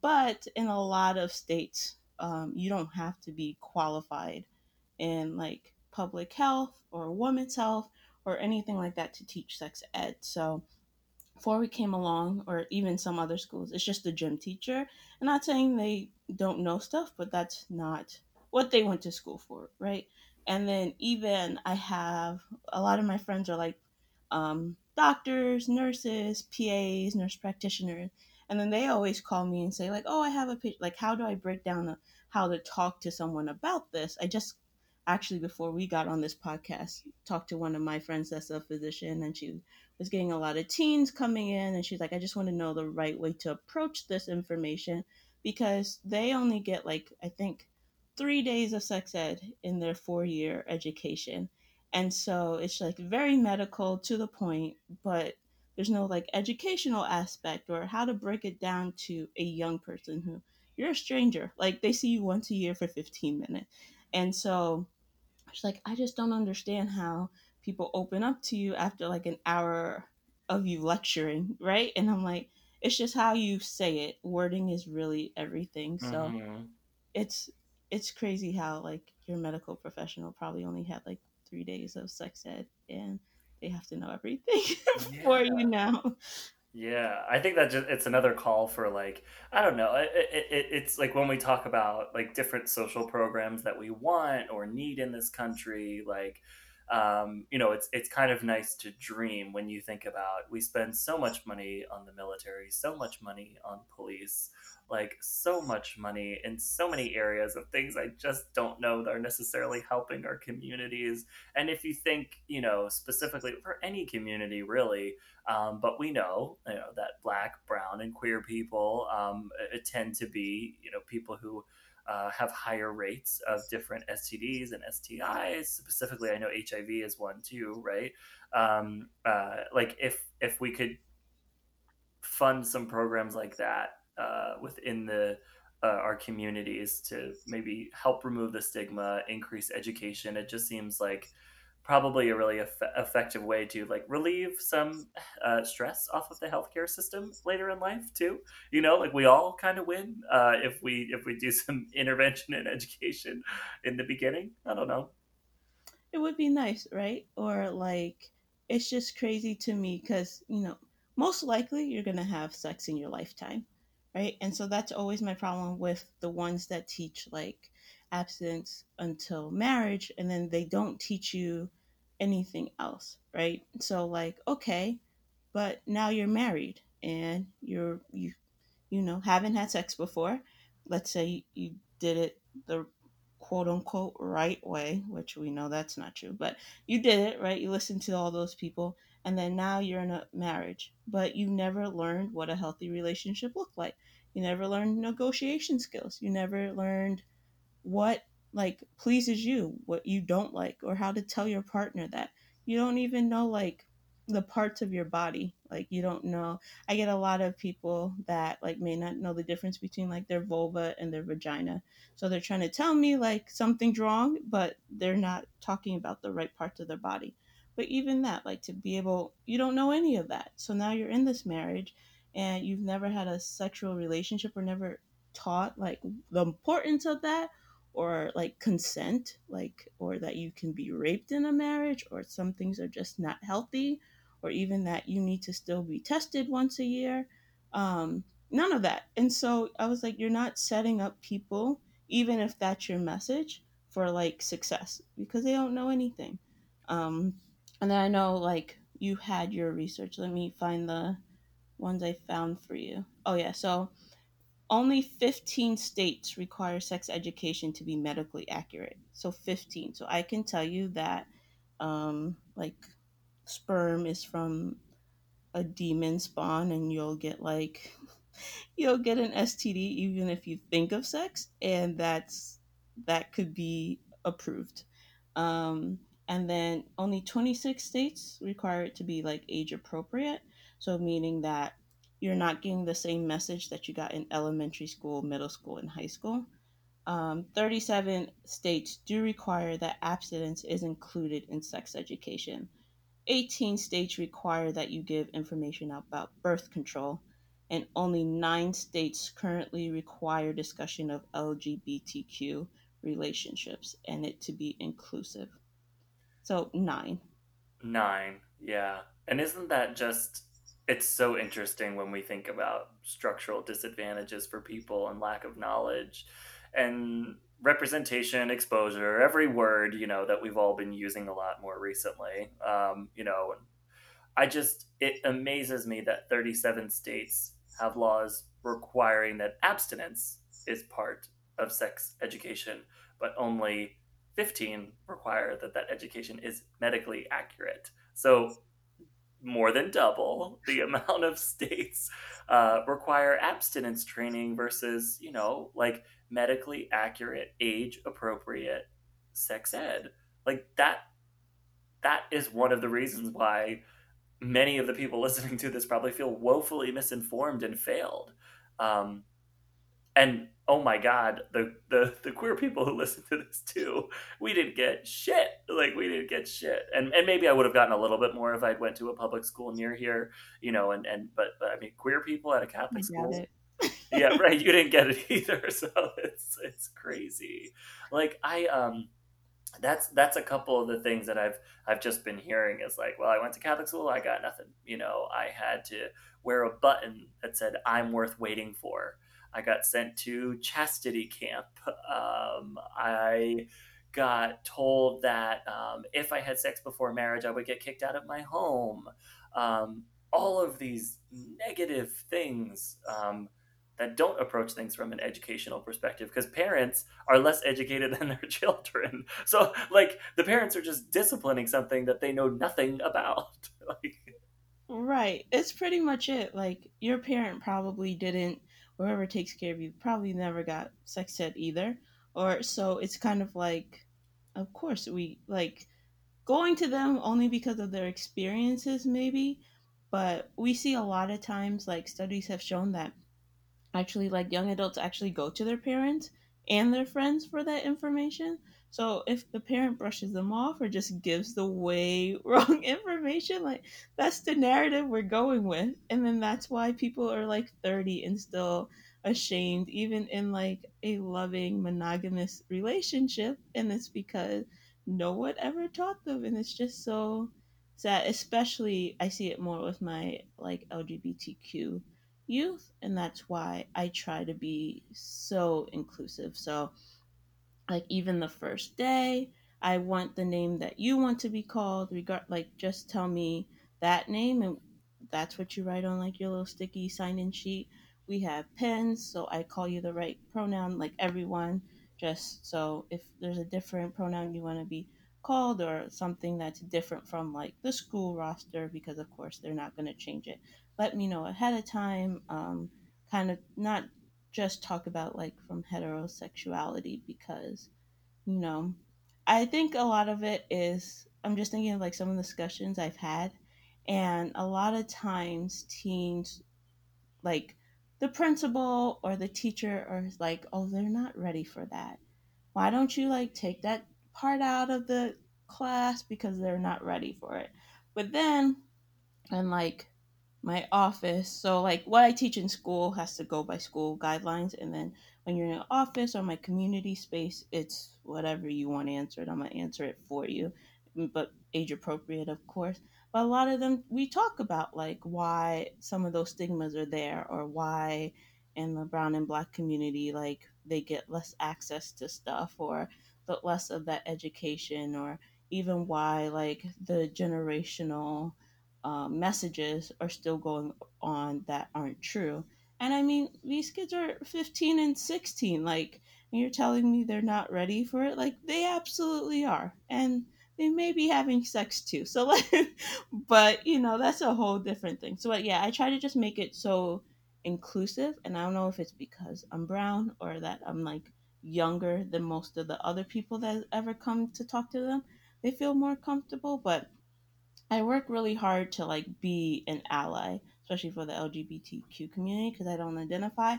But in a lot of states, um, you don't have to be qualified in like public health or women's health or anything like that to teach sex ed. So before we came along, or even some other schools, it's just the gym teacher. I'm not saying they don't know stuff, but that's not what they went to school for, right? And then even I have a lot of my friends are like um, doctors, nurses, PAs, nurse practitioners, and then they always call me and say like, "Oh, I have a pitch. Like, how do I break down a, how to talk to someone about this?" I just actually before we got on this podcast talked to one of my friends that's a physician and she was getting a lot of teens coming in and she's like i just want to know the right way to approach this information because they only get like i think three days of sex ed in their four year education and so it's like very medical to the point but there's no like educational aspect or how to break it down to a young person who you're a stranger like they see you once a year for 15 minutes and so it's like i just don't understand how people open up to you after like an hour of you lecturing, right? And I'm like, it's just how you say it. Wording is really everything. So Mhm. it's it's crazy how like your medical professional probably only had like three days of sex ed and they have to know everything [laughs] for Yeah. you now. Yeah, I think that just it's another call for like I don't know. It, it, it's like when we talk about like different social programs that we want or need in this country, like um, you know, it's it's kind of nice to dream when you think about we spend so much money on the military, so much money on police, like so much money in so many areas of things I just don't know that are necessarily helping our communities. And if you think, you know, specifically for any community really, um, but we know, you know, that black, brown, and queer people um, tend to be, you know, people who uh, have higher rates of different STDs and STIs. Specifically, I know HIV is one too, right? Um, uh, like if if we could fund some programs like that uh, within the uh, our communities to maybe help remove the stigma, increase education, it just seems like probably a really eff- effective way to like relieve some uh, stress off of the healthcare system later in life too. You know, like we all kind of win uh, if we if we do [laughs] some intervention and education in the beginning. I don't know. it would be nice, right? Or like, it's just crazy to me because, you know, most likely you're going to have sex in your lifetime, right? And so that's always my problem with the ones that teach like abstinence until marriage and then they don't teach you anything else, right? So, like, okay, but now you're married and you're, you you know, haven't had sex before, let's say you did it the quote unquote right way, which we know that's not true, but you did it, right? You listened to all those people, and then now you're in a marriage, but you never learned what a healthy relationship looked like. You never learned negotiation skills. You never learned what like pleases you, what you don't like, or how to tell your partner that. You don't even know like the parts of your body. Like you don't know. I get a lot of people that like may not know the difference between like their vulva and their vagina. So they're trying to tell me like something's wrong, but they're not talking about the right parts of their body. But even that, like to be able, you don't know any of that. So now you're in this marriage and you've never had a sexual relationship or never taught like the importance of that or like consent, like, or that you can be raped in a marriage, or some things are just not healthy, or even that you need to still be tested once a year. Um, none of that. And so I was like, you're not setting up people, even if that's your message, for like success because they don't know anything. Um, and then I know like you had your research. Let me find the ones I found for you. Oh, yeah. So only 15 states require sex education to be medically accurate. So 15. So I can tell you that um like sperm is from a demon spawn and you'll get like [laughs] you'll get an STD even if you think of sex and that's that could be approved. Um and then only 26 states require it to be like age appropriate. So, meaning that you're not getting the same message that you got in elementary school, middle school, and high school. Um, 37 states do require that abstinence is included in sex education. 18 states require that you give information about birth control, and only nine states currently require discussion of LGBTQ relationships and it to be inclusive. So, nine. Nine, yeah. And isn't that just it's so interesting when we think about structural disadvantages for people and lack of knowledge and representation, exposure, every word, you know, that we've all been using a lot more recently. Um, you know, I just, it amazes me that 37 states have laws requiring that abstinence is part of sex education, but only 15 require that that education is medically accurate. So more than double the [laughs] amount of states uh, require abstinence training versus, you know, like medically accurate, age appropriate sex ed. Like that, that is one of the reasons why many of the people [laughs] listening to this probably feel woefully misinformed and failed. Um, and oh my god the, the the queer people who listen to this too we didn't get shit. Like we didn't get shit. And and maybe i would have gotten a little bit more if i'd went to a public school near here you know and and but, but i mean queer people at a catholic school? [laughs] yeah right you didn't get it [laughs] either [laughs] so it's it's crazy. Like i um that's that's a couple of the things that I've I've just been hearing is like, well, I went to Catholic school, I got nothing. You know, I had to wear a button that said "I'm worth waiting for." I got sent to chastity camp. Um, I got told that um, if I had sex before marriage, I would get kicked out of my home. Um, all of these negative things um, that don't approach things from an educational perspective because parents are less educated [laughs] than their children. So, like, the parents are just disciplining something that they know nothing about. [laughs] like, right. It's pretty much it. Like, your parent probably didn't whoever takes care of you probably never got sex ed either. Or so it's kind of like, of course, we like going to them only because of their experiences, maybe. But we see a lot of times, like studies have shown that actually, like young adults actually go to their parents and their friends for that information. So if the parent brushes them off or just gives the way [laughs] wrong information, like that's the narrative we're going with. And then that's why people are like 30 and still ashamed, even in like a loving monogamous relationship. And it's because no one ever taught them. And it's just so sad. Especially, I see it more with my like LGBTQ youth. And that's why I try to be so inclusive. So, like even the first day i want the name that you want to be called regard like just tell me that name and that's what you write on like your little sticky sign in sheet. We have pens so i call you the right pronoun like everyone just so if there's a different pronoun you want to be called or something that's different from like the school roster because of course they're not going to change it. Let me know ahead of time um, kind of not just talk about like from heterosexuality because you know i think a lot of it is i'm just thinking of like some of the discussions i've had and a lot of times teens like the principal or the teacher are like oh they're not ready for that. Why don't you like take that part out of the class because they're not ready for it? But then and like my office. So like what I teach in school has to go by school guidelines and then when you're in an office or my community space, it's whatever you want answered. I'm gonna answer it for you. Mm, but age appropriate of course. But a lot of them we talk about like why some of those stigmas are there or why in the brown and black community like they get less access to stuff or the less of that education or even why like the generational um, messages are still going on that aren't true. And I mean, these kids are 15 and 16. Like, you're telling me they're not ready for it? Like, they absolutely are. And they may be having sex too. So, like, [laughs] but, you know, that's a whole different thing. So, yeah, I try to just make it so inclusive. And I don't know if it's because I'm brown or that I'm like younger than most of the other people that ever come to talk to them. They feel more comfortable, but I work really hard to like be an ally. especially for the LGBTQ community, because I don't identify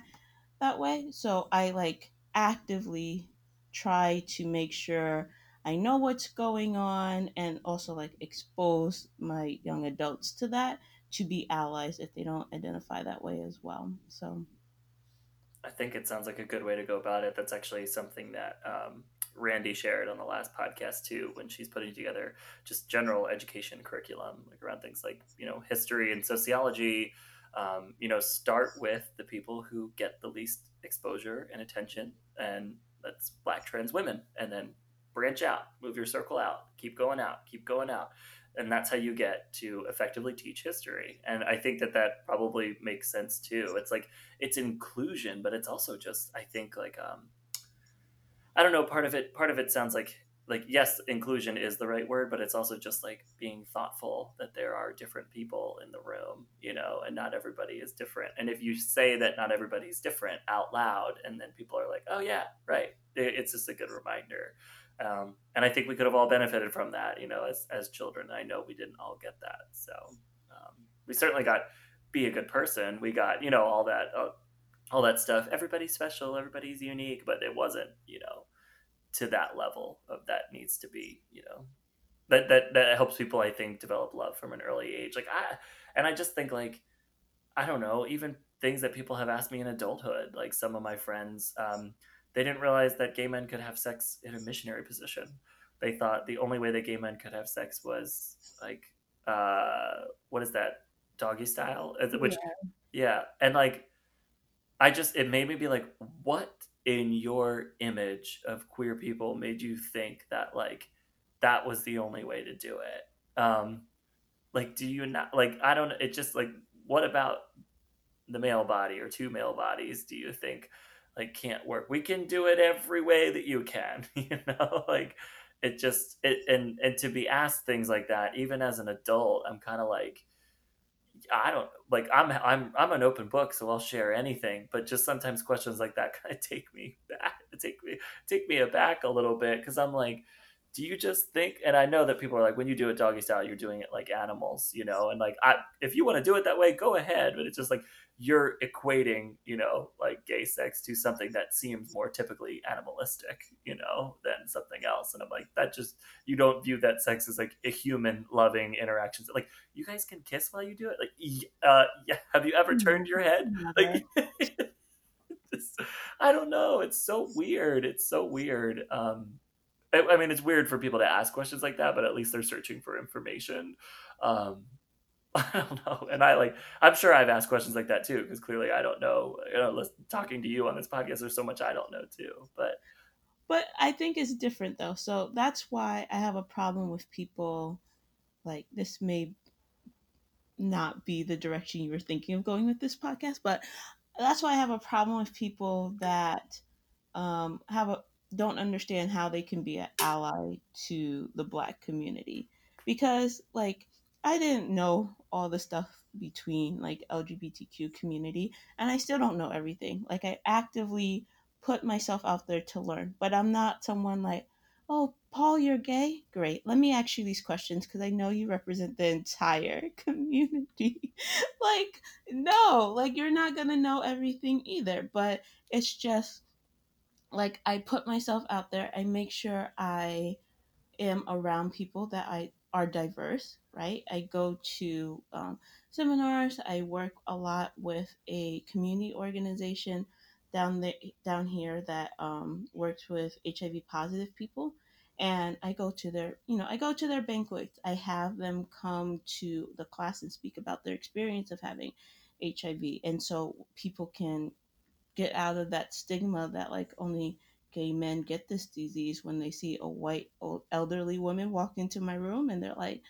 that way. So I like actively try to make sure I know what's going on and also like expose my young adults to that to be allies if they don't identify that way as well. So I think it sounds like a good way to go about it. That's actually something that um, Randy shared on the last podcast too, when she's putting together just general education curriculum, like around things like you know history and sociology. Um, you know, start with the people who get the least exposure and attention, and that's Black trans women, and then branch out, move your circle out, keep going out, keep going out. And that's how you get to effectively teach history. And i think that that probably makes sense too. It's like it's inclusion but it's also just i think like um i don't know part of it part of it sounds like like yes inclusion is the right word but it's also just like being thoughtful that there are different people in the room you know and not everybody is different and if you say that not everybody's different out loud and then people are like oh yeah right it's just a good reminder um, and I think we could have all benefited from that, you know, as, as children. I know we didn't all get that. So um, we certainly got be a good person. We got, you know, all that, uh, all that stuff. Everybody's special. Everybody's unique, but it wasn't, you know, to that level of that needs to be, you know, that, that, that helps people, I think, develop love from an early age. Like I, and I just think like, I don't know, even things that people have asked me in adulthood, like some of my friends, um, they didn't realize that gay men could have sex in a missionary position. They thought the only way that gay men could have sex was like, uh, what is that, doggy style? Which, yeah. yeah, and like, I just it made me be like, what in your image of queer people made you think that like that was the only way to do it? Um, like, do you not like? I don't. It just like, what about the male body or two male bodies? Do you think? like can't work. We can do it every way that you can, [laughs] you know, like it just it and and to be asked things like that even as an adult, I'm kind of like I don't like I'm I'm I'm an open book, so I'll share anything. But just sometimes questions like that [laughs] kind of take me back, take me take me aback a little bit because I'm like, do you just think? And I know that people are like, when you do it doggy style, you're doing it like animals, you know. And like, I if you want to do it that way, go ahead. But it's just like you're equating, you know, like gay sex to something that seems more typically animalistic, you know, than something else. And I'm like, that just you don't view that sex as like a human loving interaction. Like you guys can kiss while you do it. Like, uh, yeah, [laughs] have you ever turned your head? Like, [laughs] I don't know. It's so weird. It's so weird. Um, I, I mean, it's weird for people to ask questions like that, but at least they're searching for information. Um, [laughs] I don't know. And I like, I'm sure I've asked questions like that too, because clearly I don't know. You know, talking to you on this podcast, there's so much I don't know too. But, but I think it's different though. So that's why I have a problem with people like this may not be the direction you were thinking of going with this podcast, but that's why I have a problem with people that um, have a don't understand how they can be an ally to the black community because like I didn't know all the stuff between like LGBTQ community and I still don't know everything. Like I actively put myself out there to learn, but I'm not someone like, "Oh, Paul, you're gay? Great. Let me ask you these questions because I know you represent the entire [laughs] community." [laughs] like, no, like you're not going to know everything either, but it's just like I put myself out there. I make sure I am around people that I are diverse, right? I go to um, seminars. I work a lot with a community organization down there, down here that um, works with HIV positive people, and I go to their, you know, I go to their banquets. I have them come to the class and speak about their experience of having HIV, and so people can get out of that stigma that like only gay men get this disease when they see a white old elderly woman walk into my room and they're like,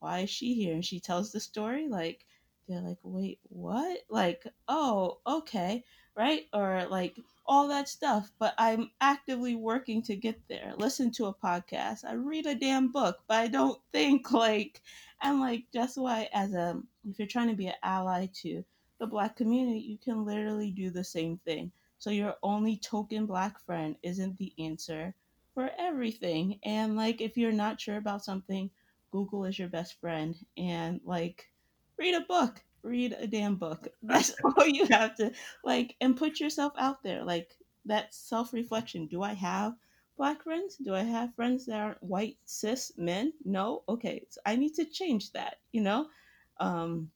why is she here? And she tells the story. Like, they're like, wait, what? Like, oh, okay, right? Or like all that stuff. But I'm actively working to get there. Listen to a podcast. I read a damn book, but I don't think [laughs] like, and like, that's why, as a, if you're trying to be an ally to the black community, you can literally do the same thing so your only token black friend isn't the answer for everything. And like if you're not sure about something, Google is your best friend and like read a book. read a damn book. [laughs] That's [laughs] all you have to like and put yourself out there. Like that self-reflection. Do I have black friends? Do I have friends that aren't white cis men? No. Okay. So I need to change that, you know? Um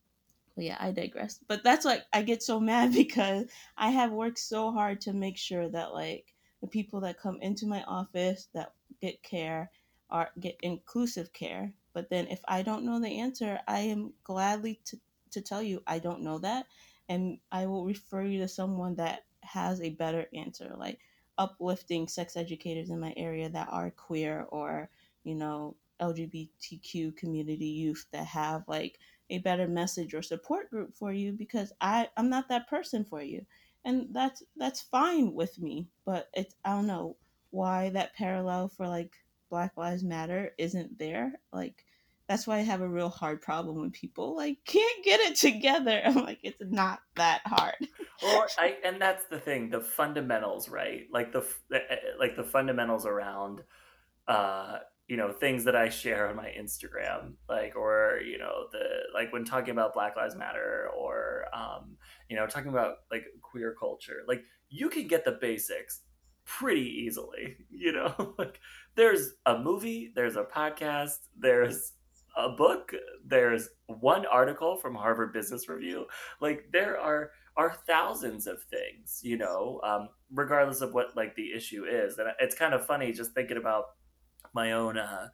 but yeah, I digress. But that's like I get so [laughs] mad because I have worked so hard to make sure that like the people that come into my office that get care are get inclusive care. But then if I don't know the answer, I am gladly to, to tell you I don't know that and I will refer you to someone that has a better answer, like uplifting sex educators in my area that are queer or, you know, LGBTQ community youth that have like a better message or support group for you because I, I'm not that person for you. And that's that's fine with me. But it's I don't know why that parallel for like Black Lives Matter isn't there. Like that's why I have a real hard problem when people like can't get it together. [laughs] I'm like, it's not that hard. or I, and that's the thing, the fundamentals, right? Like the eh, eh, like the fundamentals around, uh, you know, things that I share on my Instagram, like or you know the like when talking about Black Lives Matter or um, you know talking about like queer culture, like you can get the basics pretty easily. [laughs] You know, [laughs] like there's a movie, there's a podcast, there's a book, there's one article from Harvard Business Review. Like there are are thousands of things, you know, um, regardless of what like the issue is. And it's kind of funny just thinking about my own uh,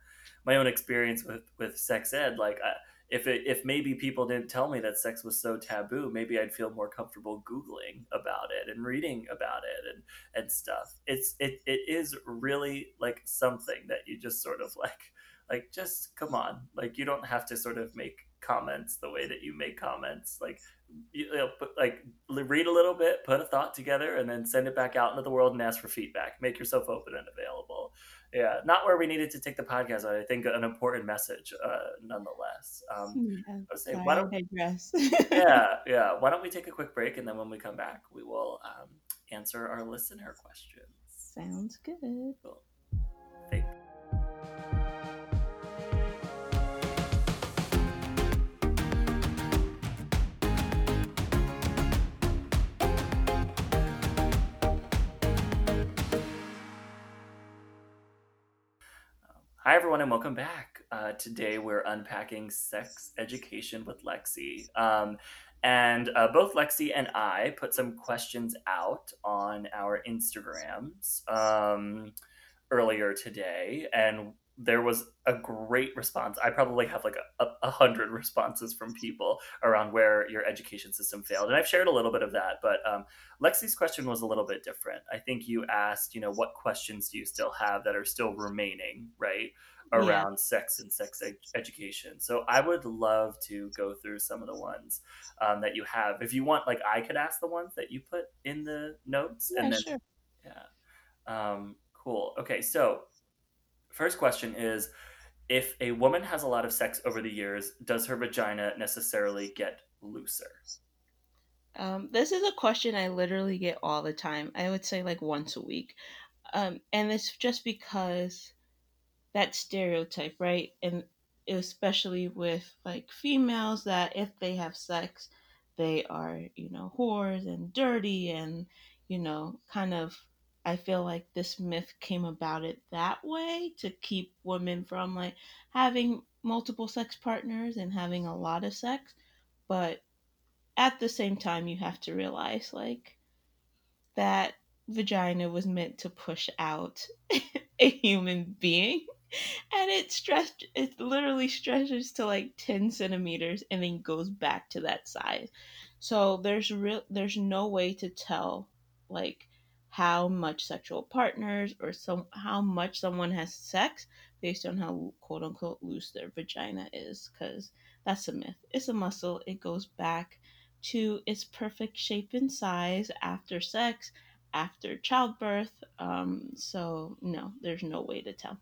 my own experience with with sex ed. Like uh, if it, if maybe people didn't tell me that sex was so taboo, maybe I'd feel more comfortable googling about it and reading about it and and stuff. It's it it is really like something that you just sort of like like just come on like you don't have to sort of make comments the way that you make comments like you know, put, like read a little bit put a thought together and then send it back out into the world and ask for feedback make yourself open and available yeah not where we needed to take the podcast but i think an important message uh, nonetheless. Um, yeah, I say, why don't, yeah [laughs] yeah why don't we take a quick break and then when we come back we will um, answer our listener questions. Sounds good. Cool. Hi, everyone, and welcome back. Uh, today we're unpacking sex education with Lexi. Um, and uh, both Lexi and I put some questions out on our Instagrams um, earlier today. And there was a great response. I probably have like a, a, hundred [laughs] responses from people around where your education system failed, and I've shared a little bit of that. But um, Lexi's question was a little bit different. I think you asked, you know, what questions do you still have that are still remaining, right, around yeah. sex and sex ed- education? So I would love to go through some of the ones um, that you have. If you want, like, I could ask the ones that you put in the notes, yeah, and then sure. yeah, um, cool. Okay, so first question is if a woman has a lot of sex over the years, does her vagina necessarily get looser? Um, this is a question I literally get all the time. I would say like once a week. Um, and it's just because that stereotype, right? And especially with like females, that if they have sex, they are, you know, whores and dirty and, you know, kind of I feel like this myth came about it that way to keep women from like having multiple sex partners and having a lot of sex. But at the same time, you have to realize like that vagina was meant to push out [laughs] a human being and it stretched it literally stretches to like 10 centimeters and then goes back to that size so there's real there's no way to tell like how much sexual partners or some how much someone has sex based on how quote unquote loose their vagina is because that's a myth. It's a muscle. It goes back to its perfect shape and size after sex after childbirth. Um, so no there's no way to tell.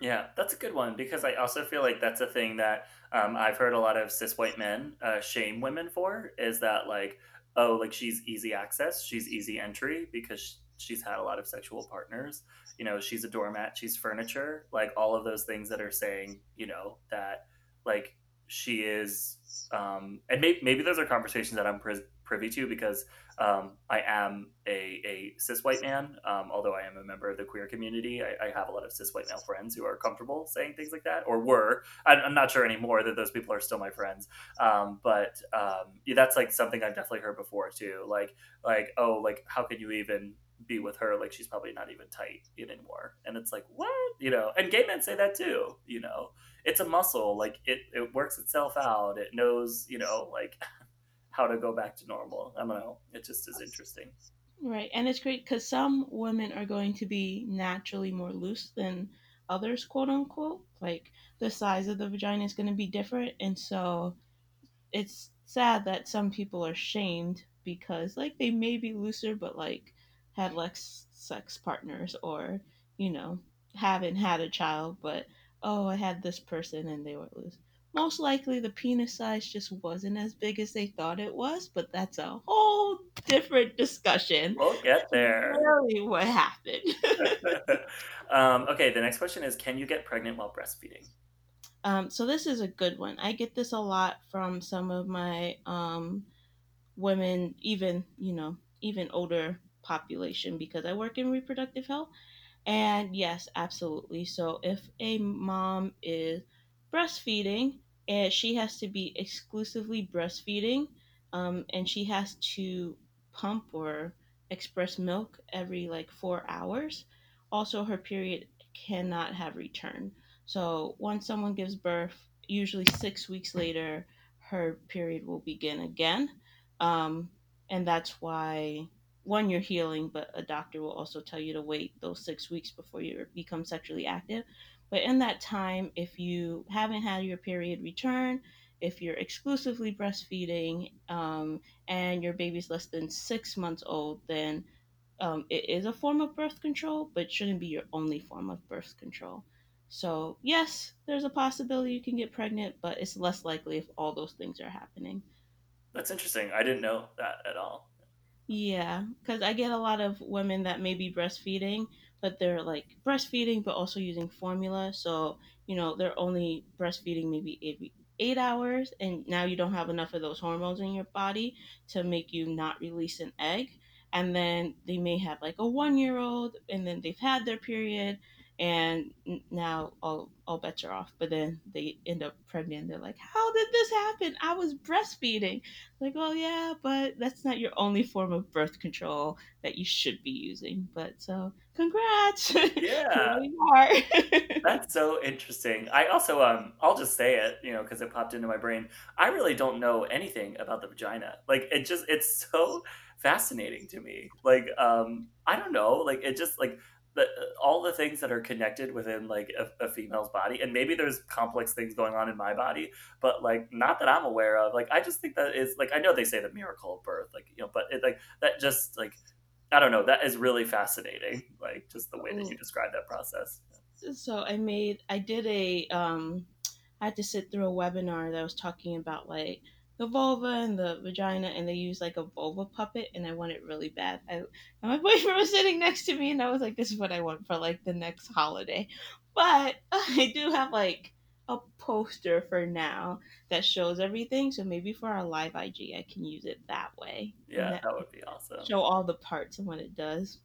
Yeah, that's a good one because I also feel like that's a thing that um, I've heard a lot of cis white men uh, shame women for is that like, oh, like she's easy access, she's easy entry because she's had a lot of sexual partners. You know, she's a doormat, she's furniture, like all of those things that are saying, you know, that like she is, um, and maybe, maybe those are conversations that I'm privy to because um, I am a, a cis white man. Um, although I am a member of the queer community, I, I, have a lot of cis white male friends who are comfortable saying things like that, or were. I'm, I'm not sure anymore that those people are still my friends. Um, but um, yeah, that's like something I've definitely heard before too. Like, like oh, like how could you even be with her? Like she's probably not even tight anymore. And it's like what you know. And gay men say that too. You know, it's a muscle. Like it it works itself out. It knows you know like [laughs] how to go back to normal. I don't know. It just is interesting. Right. And it's great because some women are going to be naturally more loose than others, quote unquote. Like the size of the vagina is going to be different. And so it's sad that some people are shamed because, like, they may be looser, but, like, had less sex partners or, you know, haven't had a child, but, oh, I had this person and they were loose most likely the penis size just wasn't as big as they thought it was, but that's a whole different discussion. We'll get [laughs] there. Really, what happened? [laughs] um, okay, the next question is Can you get pregnant while breastfeeding? Um, so, this is a good one. I get this a lot from some of my um, women, even, you know, even older population because I work in reproductive health. And yes, absolutely. So, if a mom is breastfeeding, and she has to be exclusively breastfeeding, um, and she has to pump or express milk every like four hours. Also, her period cannot have return. So, once someone gives birth, usually six weeks later, her period will begin again. Um, and that's why one you're healing but a doctor will also tell you to wait those six weeks before you become sexually active but in that time, if you haven't had your period return, if you're exclusively breastfeeding um, and your baby's less than six months old, then um, it is a form of birth control, but it shouldn't be your only form of birth control. So, yes, there's a possibility you can get pregnant, but it's less likely if all those things are happening. That's interesting. I didn't know that at all. Yeah, because I get a lot of women that may be breastfeeding, but they're like breastfeeding but also using formula. So, you know, they're only breastfeeding maybe every eight hours, and now you don't have enough of those hormones in your body to make you not release an egg. And then they may have like a one year old, and then they've had their period, and now all, all bets are off. But then they end up pregnant. They're like, How did this happen? I was breastfeeding. Like, well, yeah, but that's not your only form of birth control that you should be using. But so, congrats. [laughs] Yeah. [laughs] that's so interesting. I also, um, I'll just say it, you know, because it popped into my brain. I really don't know anything about the vagina. Like, it just, it's so fascinating to me. Like, um, I don't know. Like, it just, like, the, all the things that are connected within like a, a, female's body and maybe there's complex things going on in my body but like not that i'm aware of like i just think that is like i know they say the miracle of birth like you know but it, like that just like i don't know that is really fascinating like just the way that you describe that process so i made i did a um i had to sit through a webinar that was talking about like the vulva and the vagina and they used like a vulva puppet and I want it really bad. I my [laughs] boyfriend was sitting next to me and I was like, this is what I want for like the next holiday. But [laughs] I do have like a poster for now that shows everything. So maybe for our live IG I can use it that way. Yeah, that, that would be awesome. Show all the parts and what it does.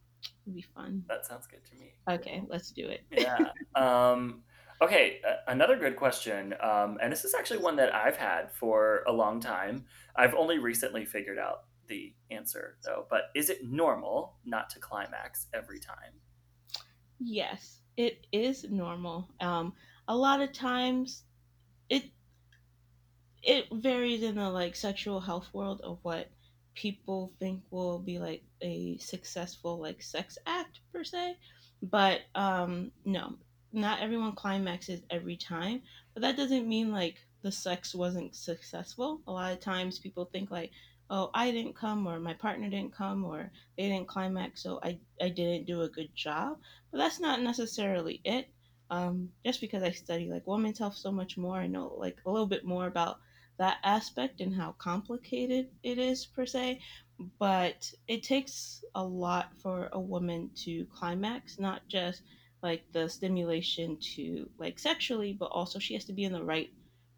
It'd be fun. That sounds good to me. Okay, let's do it. yeah. Um Okay, uh, another good question. Um, and this is actually one that I've had for a long time. I've only recently figured out the answer, though. But is it normal not to climax every time? Yes, it is normal. Um, a lot of times, it it varies in the like sexual health world of what people think will be like a successful like sex act per se but um no not everyone climaxes every time, but that doesn't mean like the sex wasn't successful. A lot of times people think like, oh, I didn't come or my partner didn't come or they didn't climax, so I, I didn't do a good job. But that's not necessarily it. Um, just because I study like women's health so much more, I know like a little bit more about that aspect and how complicated it is per se. But it takes a lot for a woman to climax, not just like the stimulation to like sexually, but also she has to be in the right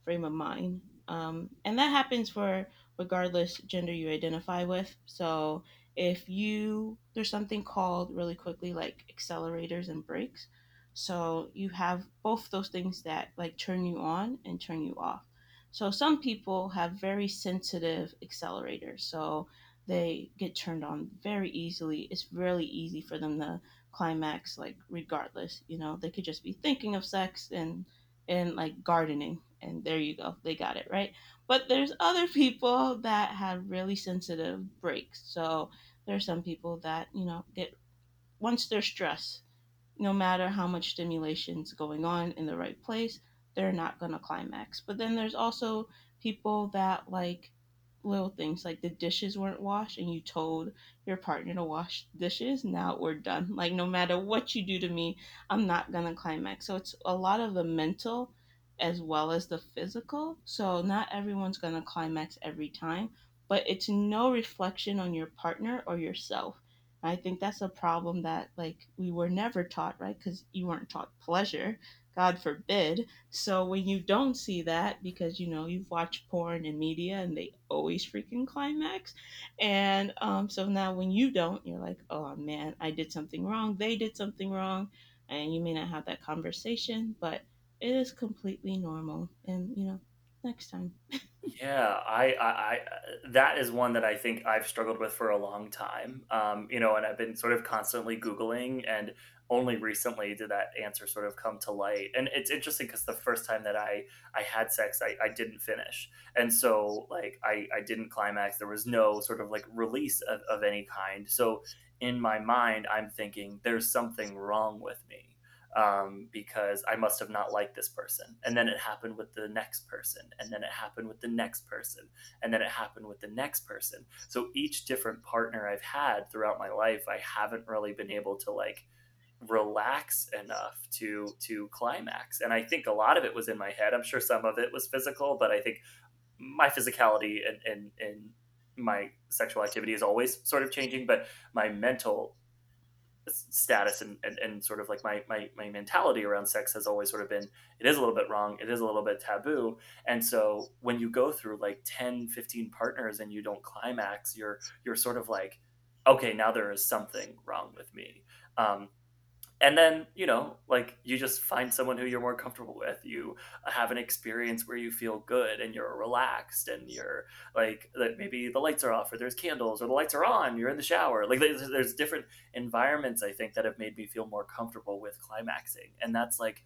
frame of mind. Um, and that happens for regardless gender you identify with. So if you, there's something called really quickly like accelerators and brakes. So you have both those things that like turn you on and turn you off. So some people have very sensitive accelerators. So they get turned on very easily. It's really easy for them to climax like regardless you know they could just be thinking of sex and and like gardening and there you go they got it right but there's other [laughs] people that have really sensitive brakes. so there's some people that you know get once they're stressed no matter how much stimulation's going on in the right place they're not going to climax. But then there's also people that like little things like the dishes weren't washed and you told your partner to wash dishes now we're done. [laughs] Like no matter what you do to me i'm not gonna climax. So it's a lot of the mental as well as the physical. So not everyone's gonna climax every time but it's no reflection on your partner or yourself. I think that's a problem that like we were never taught right? Because you weren't taught pleasure god forbid so when you don't see that, because you know you've watched porn and media, and they always freaking climax, and um, so now when you don't, you're like, oh man, I did something wrong. They did something wrong, and you may not have that conversation, but it is completely normal. And you know, next time. [laughs] Yeah, I, I, I, that is one that I think I've struggled with for a long time. Um, you know, and I've been sort of constantly Googling, and only recently did that answer sort of come to light. And it's interesting because the first time that I, I had sex, I, I didn't finish, and so like I, I didn't climax. There was no sort of like release of, of any kind. So in my mind, I'm thinking there's something wrong with me um, because I must have not liked this person. And then it happened with the next person. And then it happened with the next person. And then it happened with the next person. So each different partner I've had throughout my life, I haven't really been able to like relax enough to to climax and i think a lot of it was in my head i'm sure some of it was physical but i think my physicality and and, and my sexual activity is always sort of changing but my mental status and, and, and sort of like my, my, my mentality around sex has always sort of been it is a little bit wrong it is a little bit taboo. And so when you go through like 10 15 partners and you don't climax you're you're sort of like okay now there is something wrong with me. Um, and then you know like you just find someone who you're more comfortable with. You have an experience where you feel good and you're relaxed and you're like maybe the lights are off or there's candles or the lights are on you're in the shower. Like there's, different environments i think that have made me feel more comfortable with climaxing. And that's like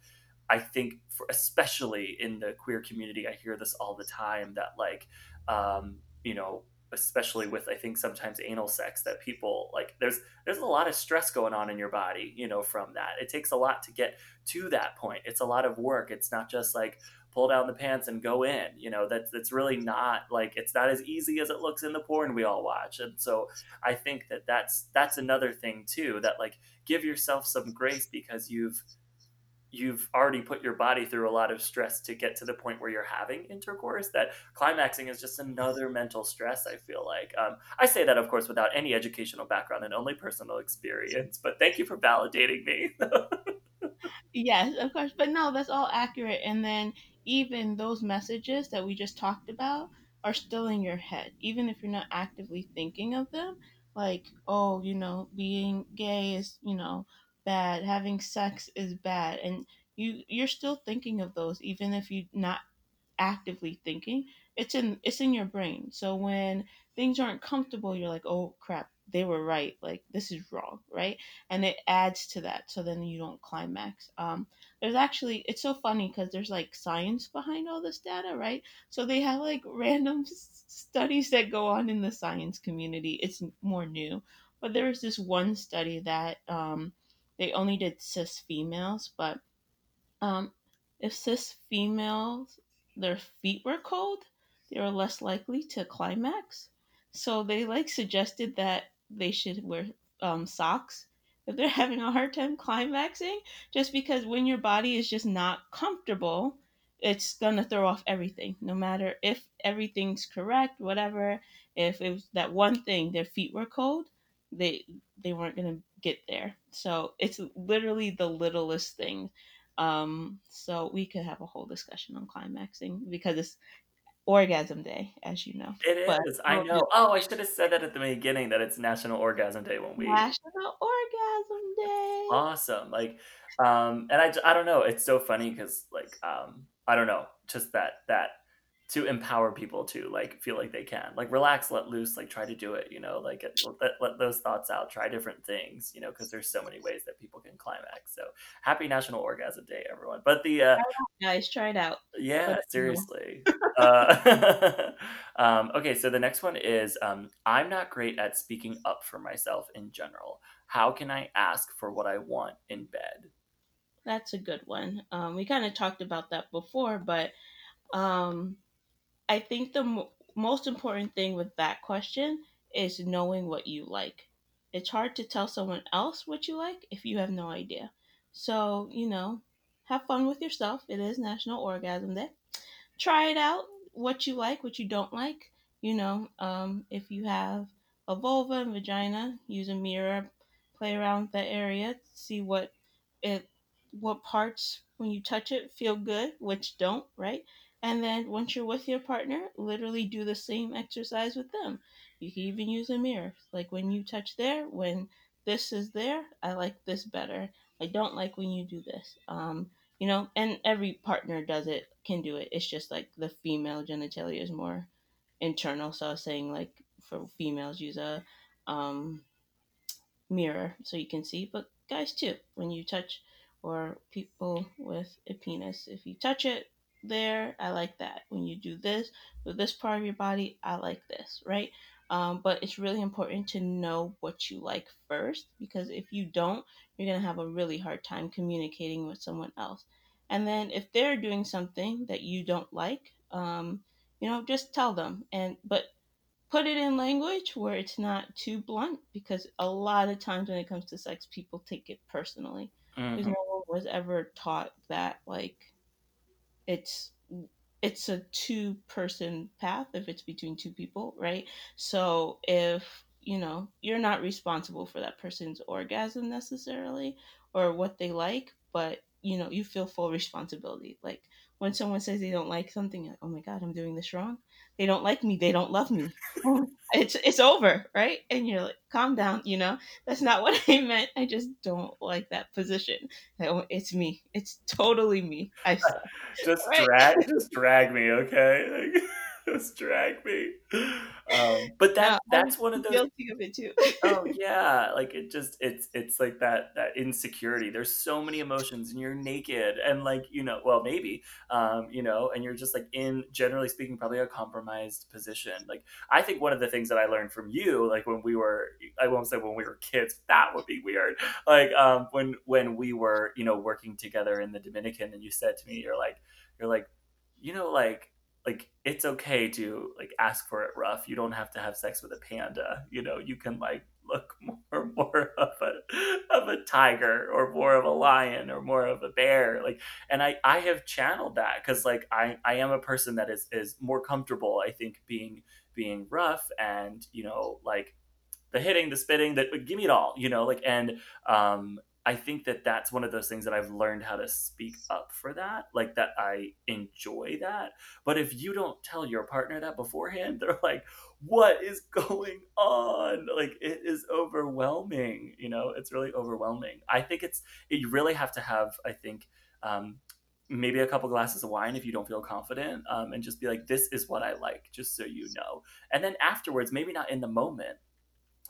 i think for, especially in the queer community i hear this all the time that like um, you know especially with I think sometimes anal sex that people like there's there's a lot of stress going on in your body, you know, from that. It takes a lot to get to that point. It's a lot of work. It's not just like pull down the pants and go in, you know, that's that's really not like it's not as easy as it looks in the porn we all watch. And so I think that that's that's another thing too that like give yourself some grace because you've you've already put your body through a lot of stress to get to the point where you're having intercourse that climaxing is just another mental stress i feel like. Um, i say that of course without any educational background and only personal experience but thank you for validating me. Yes of course but no that's all accurate and then even those messages that we just talked about are still in your head even if you're not actively thinking of them like oh you know being gay is you know bad having sex is bad and you you're still thinking of those even if you're not actively thinking it's in it's in your brain. So when things aren't comfortable you're like oh crap they were right like this is wrong right? And it adds to that so then you don't climax. Um there's actually it's so funny because there's like science behind all this data right? So they have like random studies that go on in the science community. It's more new but there was this one study that um they only did cis females, but um, if cis females their feet were cold, they were less likely to climax. So they like suggested that they should wear um, socks if they're [laughs] having a hard time climaxing, just because when your body is just not comfortable, it's gonna throw off everything. No matter if everything's correct, whatever. If it was that one thing, their feet were cold, they they weren't gonna get there. So it's literally the littlest thing. Um, so we could have a whole discussion on climaxing because it's orgasm day, as you know. It But is. I know. Oh, I should have said that at the beginning that it's National Orgasm Day when we National Orgasm Day. awesome. Like, um, and I, I don't know. It's so funny because like, um, I don't know, just that that to empower people to like feel like they can like relax, let loose, like try to do it. You know, like it, let, let those thoughts out, try different things. You know, because there's so many ways that people can climax. So happy National Orgasm Day, everyone. But the uh, Guys, try it out. yeah, seriously. uh, [laughs] um, okay, so the next one is um, I'm not great at speaking up for myself in general. How can I ask for what I want in bed? That's a good one. Um, we kind of talked about that before, but um, I think the mo- most important thing with that question is knowing what you like. It's hard to tell someone else what you like if you have no idea. So, you know, have fun with yourself. It is National Orgasm Day. Try it out, what you like, what you don't like. You know, um, if you have a vulva and vagina, use a mirror, play around that area, see what it what parts when you touch it feel good, which don't, right? And then once you're with your partner, literally do the same exercise with them. You can even use a mirror. Like when you touch there, when this is there, I like this better. I don't like when you do this. Um, you know, and every partner does it, can do it. It's just like the female genitalia is more internal. So I was saying like for females use a um mirror so you can see, but guys too, when you touch or people with a penis, if you touch it there, I like that. When you do this with this part of your body, I like this, right? Um, but it's really important to know what you like first because if you don't, you're going to have a really hard time communicating with someone else. And then if they're doing something that you don't like, um, you know, just tell them. And but put it in language where it's not too blunt because a lot of times when it comes to sex people take it personally because hmm no one was ever taught that like it's it's a two person path if it's between two people right? So if you know you're not responsible for that person's orgasm necessarily or what they like but you know you feel full responsibility like when someone says they don't like something you're like oh my god i'm doing this wrong. They don't like me they don't love me. [laughs] It's it's over right? And you're like calm down you know? That's not [laughs] what i meant. I just don't like that position. Like, oh, it's me. It's totally me. I [laughs] Just right? drag, just drag me, okay? Just drag me. Um, but that now i'm that's one of those guilty of it too Oh [laughs] yeah, like it just it's it's like that that insecurity. There's so many emotions and you're naked and like, you know, well maybe um, you know, and you're just like in generally speaking probably a compromised position. Like I think one of the things that I learned from you like when we were I won't say when we were kids, that would be weird. Like um when when we were, you know, working together in the Dominican and you said to me you're like you're like you know like like it's okay to like ask for it rough. You don't have to have sex with a panda. You know, you can like look [laughs] more more of a of a tiger or more of a lion or more of a bear. Like, and I I have channeled that because like I I am a person that is is more comfortable. I think being being rough and you know like the hitting, the spitting, that give me it all, you know, like, and um, I think that that's one of those things that I've learned how to speak up for that, like that I enjoy that. But if you don't tell your partner that beforehand, [laughs] they're like, what is going on? Like, it is overwhelming, you know, it's really overwhelming. I think it's, you really have to have, I think, um, maybe a couple glasses of wine if you don't feel confident um, and just be like this is what i like just so you know and then afterwards maybe not in the moment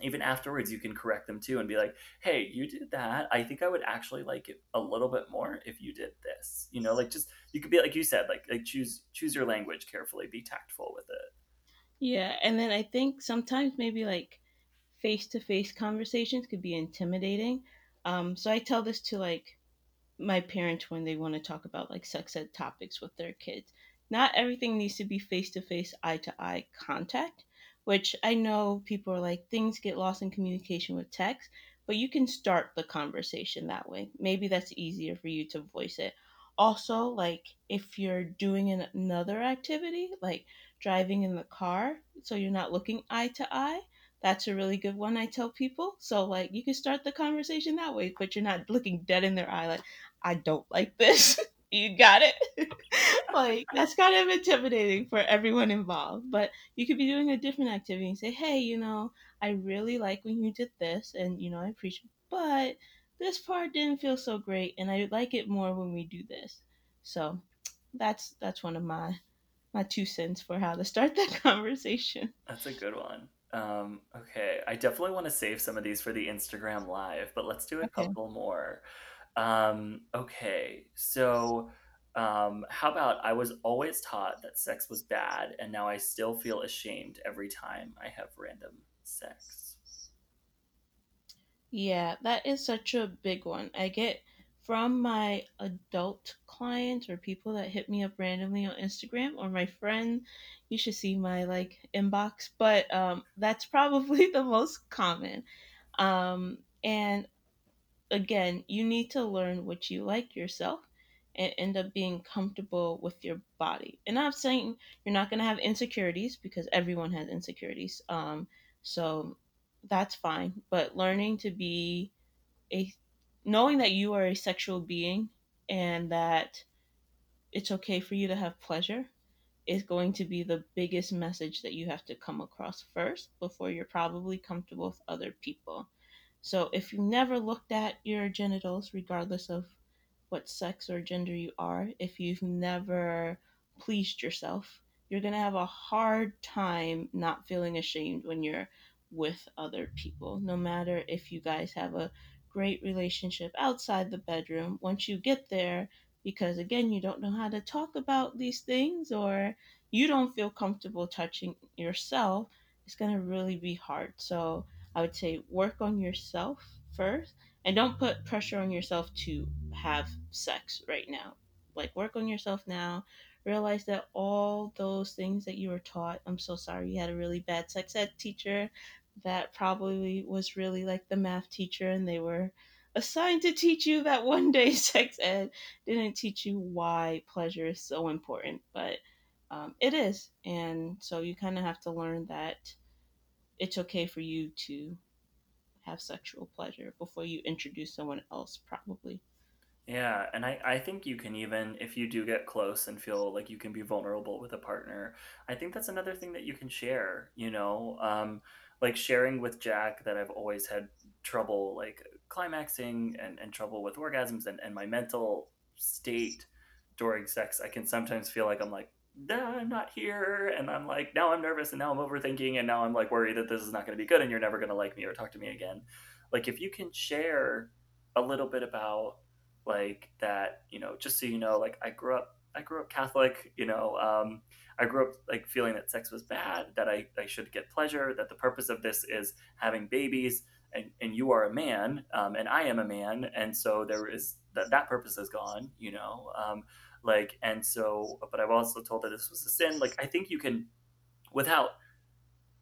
even afterwards you can correct them too and be like hey you did that. I think i would actually like it a little bit more if you did this. You know like just you could be like you said like like choose choose your language carefully be tactful with it. Yeah and then i think sometimes maybe like face to face conversations could be intimidating. Um so i tell this to like my parents when they want to talk about like sex ed topics with their kids. Not everything needs to be face to face, eye to eye contact, which I know people are like things get lost in communication with text, but you can start the conversation that way. Maybe that's easier for you to voice it. Also, like if you're doing an, another activity, like driving in the car, so you're not looking eye to eye, that's a really good one I tell people. So like you can start the conversation that way, but you're not looking dead in their eye like I don't like this. [laughs] you got it. [laughs] like that's kind of intimidating for everyone involved. But you could be doing a different activity and say, hey, you know, I really like when you did this, and you know, I appreciate, but this part didn't feel so great, and I like it more when we do this. So that's that's one of my my two cents for how to start that [laughs] conversation. That's a good one. Um, okay, I definitely want to save some of these for the Instagram live, but let's do a Okay. couple more. Um, okay, so um, how about I was always taught that sex was bad, and now I still feel ashamed every time I have random sex. Yeah, that is such a big one. I get from my adult clients or people that hit me up randomly on Instagram or my friend. You should see my like inbox, but um, that's probably [laughs] the most common. Um, and again, you need to learn what you like yourself and end up being comfortable with your body. And I'm saying you're not going to have insecurities because everyone has insecurities. Um, so that's fine. But learning to be a, knowing that you are a sexual being and that it's okay for you to have pleasure is going to be the biggest message that you have to come across first before you're probably comfortable with other people. So if you never looked at your genitals, regardless of what sex or gender you are, if you've never pleased yourself, you're going to have a hard time not feeling ashamed when you're with other people. No matter if you guys have a great relationship outside the bedroom, once you get there, because again, you don't know how to talk about these things or you don't feel comfortable touching yourself, it's going to really be hard. So I would say work on yourself first and don't put pressure on yourself to have sex right now. Like work on yourself now. Realize that all those things that you were taught, I'm so sorry you had a really bad sex ed teacher that probably was really like the math teacher and they were assigned to teach you that one day [laughs] sex ed didn't teach you why pleasure is so important, but um, it is. And so you kind of have to learn that it's okay for you to have sexual pleasure before you introduce someone else, probably. Yeah, and I, I think you can even, if you do get close and feel like you can be vulnerable with a partner, I think that's another thing that you can share, you know? Um, like sharing with Jack that I've always had trouble like climaxing and, and trouble with orgasms and, and my mental state during sex. I can sometimes feel like I'm like, nah, I'm not here. And I'm like, now I'm nervous and now I'm overthinking and now I'm like worried that this is not going to be good and you're never going to like me or talk to me again. Like, if you can share a little bit about like that you know just so you know like i grew up i grew up catholic you know um, i grew up like feeling that sex was bad that I, I should get pleasure that the purpose of this is having babies and, and you are a man um, and i am a man and so there is that that purpose is gone you know um, like and so but i've also told that this was a sin like i think you can without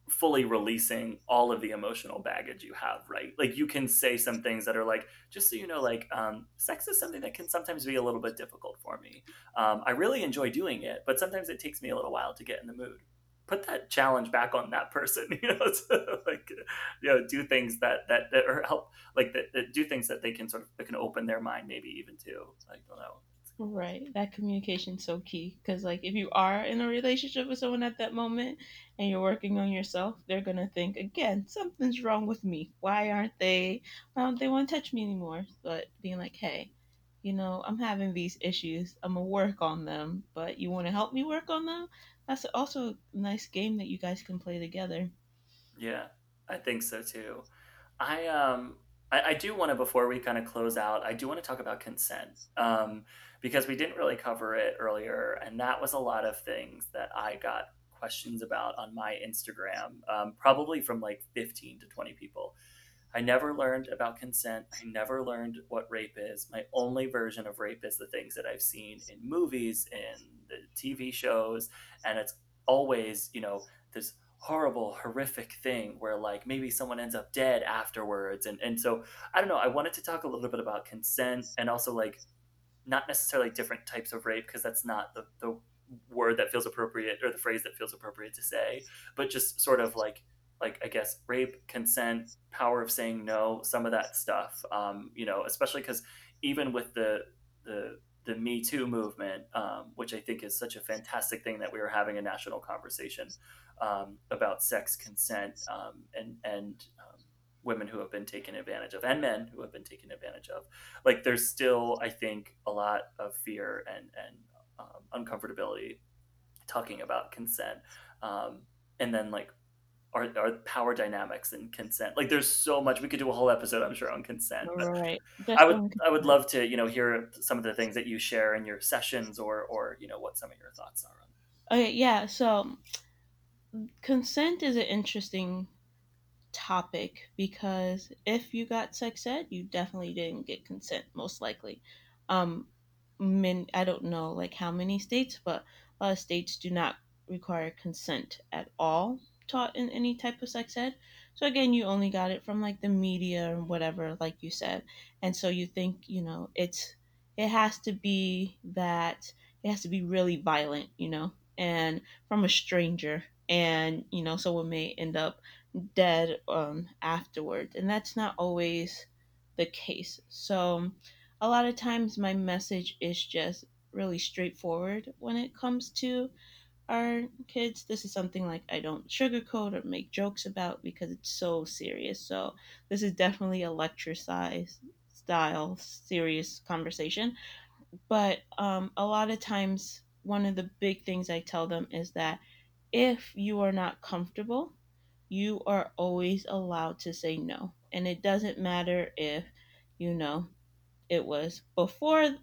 fully releasing all of the emotional baggage you have, right? Like you can say some things that are like, just so you know, like um, sex is something that can sometimes be a little bit difficult for me. Um, I really enjoy doing it, but sometimes it takes me a little while to get in the mood. Put that challenge back on that person, [laughs] you know, to like, you know, do things that that, that or help, like that, that do things that they can sort of that can open their mind, maybe even to. I don't know. Right. That communication's so key because, like, if you are in a relationship with someone at that moment and you're working on yourself, they're gonna think again something's wrong with me. Why aren't they? Why don't they want to touch me anymore? But being like, hey, you know, I'm having these issues. I'm gonna work on them, but you want to help me work on them? That's also a nice game that you guys can play together. Yeah, I think so too. I um I, I do want to before we kind of close out, I do want to talk about consent. Um because we didn't really cover it earlier and that was a lot of things that I got questions about on my Instagram, um, probably from like 15 to 20 people. I never learned about consent. I never learned what rape is. My only version of rape is the things that I've seen in movies, in the TV shows, and it's always, you know, this horrible, horrific thing where like maybe someone ends up dead afterwards. And and so I don't know, I wanted to talk a little bit about consent and also like not necessarily different types of rape because that's not the, the word that feels appropriate or the phrase that feels appropriate to say, but just sort of like like I guess rape, consent, power of saying no, some of that stuff. Um, you know, especially because even with the the the Me Too movement, um, which I think is such a fantastic thing that we are having a national conversation um, about sex consent um, and and women who have been taken advantage of and men who have been taken advantage of. Like there's still, I think, a lot of fear and and um, uncomfortability talking about consent, um, and then like our, our power dynamics and consent. Like there's so much we could do a whole episode, I'm sure, on consent. right. I would I would love to you know hear some of the things that you share in your sessions or or you know what some of your thoughts are on. Okay, yeah. So consent is an interesting topic because if you got sex ed, you definitely didn't get consent, most likely. Um, min, I don't know like how many states, but a lot of states do not require consent at all taught in any type of sex ed. So again, you only got it from like the media or whatever, like you said, and so you think you know it's it has to be that it has to be really violent, you know, and from a stranger, and you know someone may end up dead um, afterwards, and that's not always the case. So a lot of times my message is just really straightforward when it comes to our kids. This is something like I don't sugarcoat or make jokes about because it's so serious. So this is definitely a lecture size style serious conversation. But um, a lot of times, one of the big things I tell them is that if you are not comfortable, you are always allowed to say no. And it doesn't matter if, you know, it was before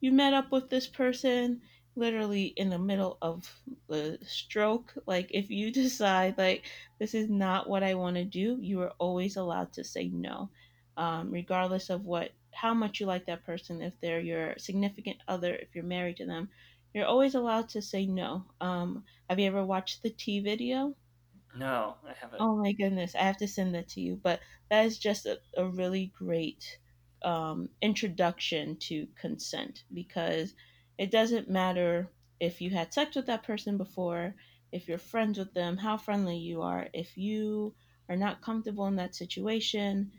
you met up with this person, literally in the middle of the stroke. Like, if you [laughs] decide, like, this is not what I want to do, you are always allowed to say no, um, regardless of what, how much you like that person, if they're your significant other, if you're married to them. You're always allowed to say no. Um, have you ever watched the tea video? No, I haven't. Oh my goodness, I have to send that to you. But that is just a, a really great um, introduction to consent because it doesn't matter if you had sex with that person before, if you're friends with them, how friendly you are. If you are not comfortable in that situation,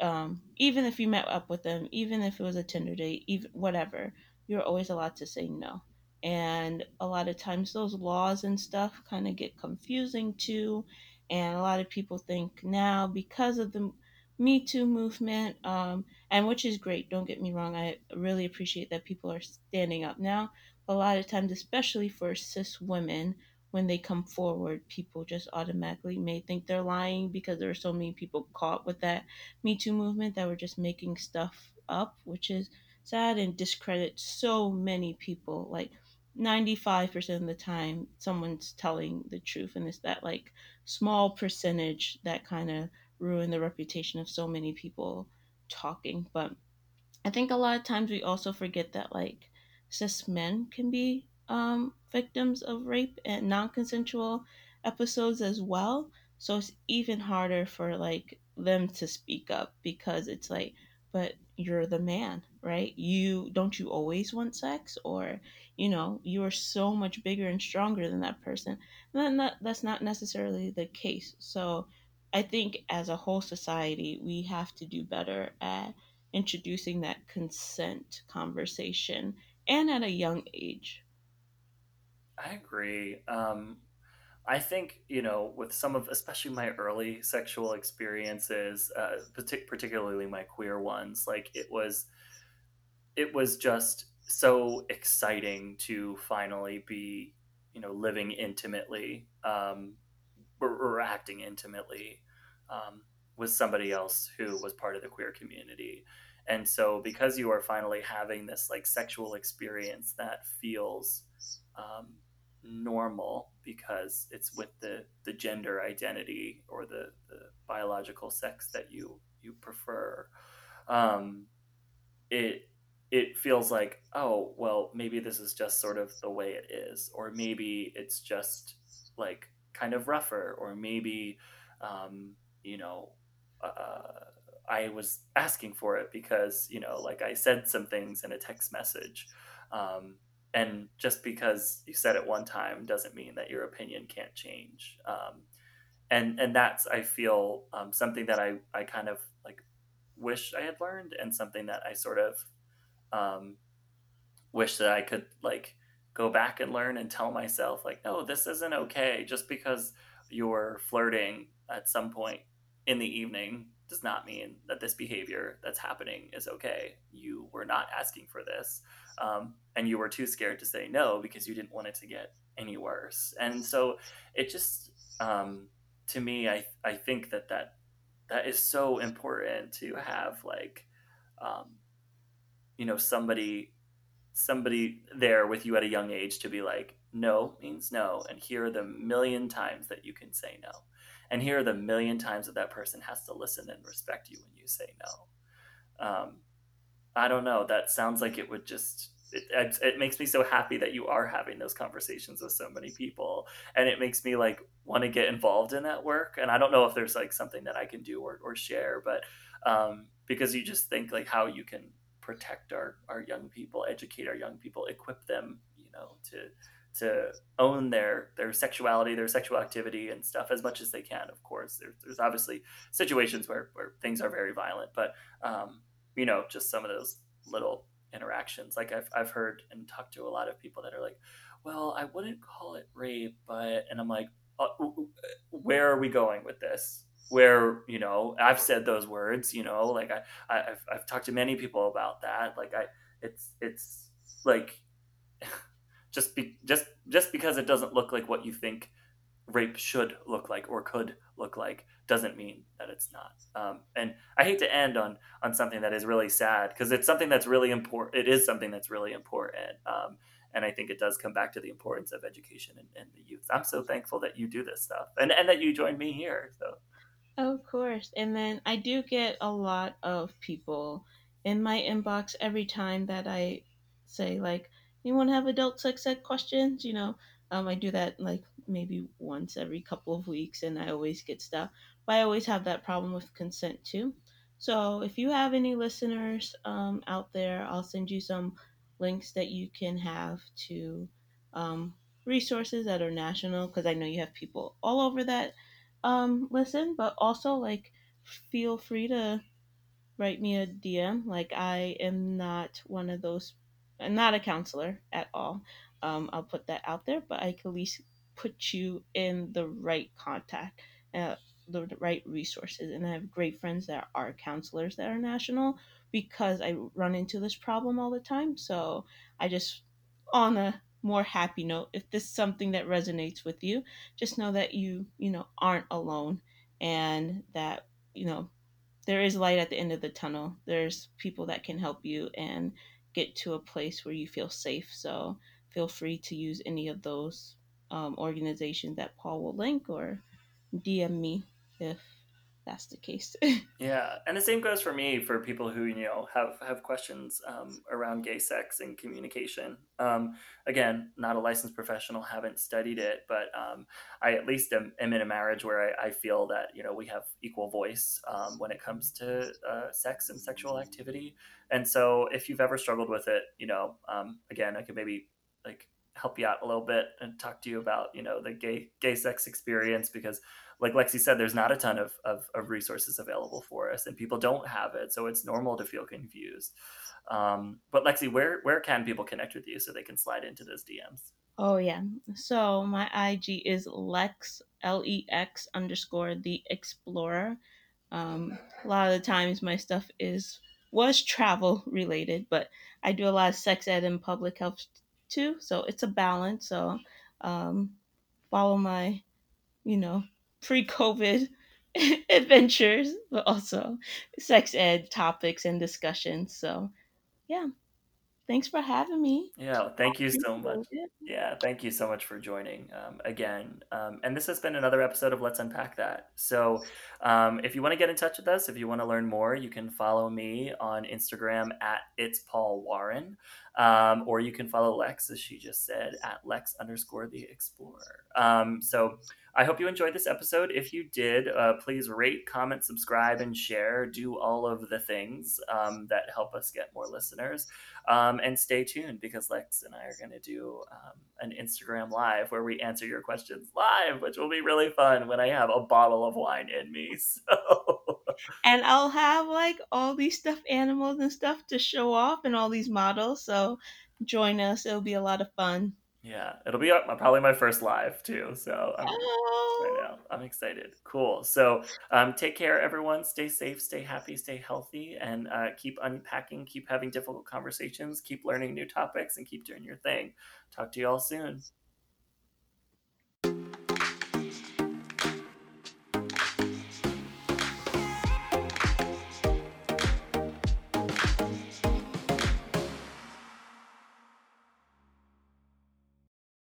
um, even if you met up with them, even if it was a Tinder date, even whatever, you're always allowed to say no. And a lot of times those laws and stuff kind of get confusing too. And a lot of people think now because of the Me Too movement, um, and which is great, don't get me wrong, I really appreciate that people are standing up now. A lot of times, especially for cis women, when they come forward, people just automatically may think they're lying because there are so many people caught with that Me Too movement that were just making stuff up, which is sad and discredits so many people. Like 95% of the time, someone's telling the truth, and it's that like small percentage that kind of ruin the reputation of so many people talking. But I think a lot of times we also forget that like cis men can be um, victims of rape and non-consensual episodes as well. So it's even harder for like them to speak up because it's like, but you're the man, right? You don't you always want sex, or you know, you are so much bigger and stronger than that person. And that, that's not necessarily the case. So I think as a whole society, we have to do better at introducing that consent conversation and at a young age. I agree. Um, I think, you know, with some of, especially my early sexual experiences, uh, partic- particularly my queer ones, like it was, it was just so exciting to finally be, you know, living intimately um, or, or acting intimately um, with somebody else who was part of the queer community. And so, because you are finally having this like sexual experience that feels um, normal because it's with the, the gender identity or the, the biological sex that you you prefer, um, it it feels like oh well maybe this is just sort of the way it is, or maybe it's just like kind of rougher, or maybe um, you know, uh, I was asking for it because, you know, like I said some things in a text message. Um, and just because you said it one time doesn't mean that your opinion can't change. Um, and, and that's, I feel, um, something that I, I kind of like wish I had learned and something that I sort of, um, wish that I could like go back and learn and tell myself like, no, this isn't okay. Just because you're flirting at some point in the evening does not mean that this behavior that's happening is okay. You were not asking for this, um, and you were too scared to say no because you didn't want it to get any worse. And so it just, um, to me, I I think that that that is so important to have like, um, you know, somebody somebody there with you at a young age to be like, no means no, and here are the million times that you can say no. And here are the million times that that person has to listen and respect you when you say no. Um, i don't know. That sounds like it would just it, it, makes me so happy that you are having those conversations with so many people. And it makes me like want to get involved in that work. And i don't know if there's like something that i can do or, or share but um, because you just think like how you can protect our, our young people educate our young people equip them you know to to own their their sexuality, their sexual activity and stuff as much as they can. Of course, there's, there's obviously situations where, where things are very violent, but um, you know, just some of those little interactions. Like I've I've heard and talked to a lot of people that are like, well, I wouldn't call it rape, but and I'm like, uh, where are we going with this? Where you know I've said those words, you know, like I, I I've I've talked to many people about that. Like I, it's it's like [laughs] just be just just because it doesn't look like what you think rape should look like or could look like doesn't mean that it's not. Um, and I hate to end on on something that is really sad because it's something that's really important. It is something that's really important. Um, and I think it does come back to the importance of education and, and, the youth. I'm so thankful that you do this stuff and, and that you joined me here. So, of course. And then I do get a lot of people in my inbox every time that I say like, you have adult sex ed questions? You know, um, I do that like maybe once every couple of weeks, and I always get stuff. But I always have that problem with consent too. So if you have any listeners um, out there, I'll send you some links that you can have to um, resources that are national because I know you have people all over that um, listen, but also like feel free to write me a DM. Like I am not one of those I'm not a counselor at all. Um, I'll put that out there, but I can at least put you in the right contact, uh, the right resources. And I have great friends that are counselors that are national because I run into this problem all the time. So I just, on a more happy note, if this is something that resonates with you, just know that you, you know, aren't alone and that, you know, there is light at the end of the tunnel. There's people that can help you and get to a place where you feel safe. So feel free to use any of those um, organizations that Paul will link or DM me if that's the case. [laughs] yeah, and the same goes for me for people who you know have have questions um, around gay sex and communication. Um, again, not a licensed professional, haven't studied it, but um, I at least am, am, in a marriage where I, I, feel that you know we have equal voice um, when it comes to uh, sex and sexual activity. And so, if you've ever struggled with it, you know, um, again, I could maybe like help you out a little bit and talk to you about you know the gay gay sex experience because like Lexi said, there's not a ton of, of, of, resources available for us, and people don't have it, so it's normal to feel confused. Um, but Lexi, where where can people connect with you so they can slide into those DMs? Oh yeah, so my IG is Lex L E X underscore the Explorer. Um, a lot of the times my stuff is was travel related, but I do a lot of sex ed and public health too, so it's a balance. So um, follow my, you know, pre-COVID [laughs] adventures, but also sex ed topics and discussions. So, yeah. Thanks for having me. Yeah, thank you so much. Yeah, thank you so much for joining um, again. Um, and this has been another episode of Let's Unpack That. So, um, if you want to get in touch with us, if you want to learn more, you can follow me on Instagram at It's Paul Warren. Um, or you can follow Lex, as she just said, at Lex underscore the Explorer. Um, so I hope you enjoyed this episode. If you did, uh, please rate, comment, subscribe, and share. Do all of the things um, that help us get more listeners. Um, and stay tuned because Lex and I are going to do um, an Instagram live where we answer your questions live, which will be really fun when I have a bottle of wine in me. [laughs] So. And I'll have like all these stuffed animals and stuff to show off and all these models. So join us. It'll be a lot of fun. Yeah, it'll be uh, probably my first live too. So I'm, oh. I'm excited. Cool. So um, take care, everyone. Stay safe, stay happy, stay healthy, and uh, keep unpacking, keep having difficult conversations, keep learning new topics, and keep doing your thing. Talk to you all soon.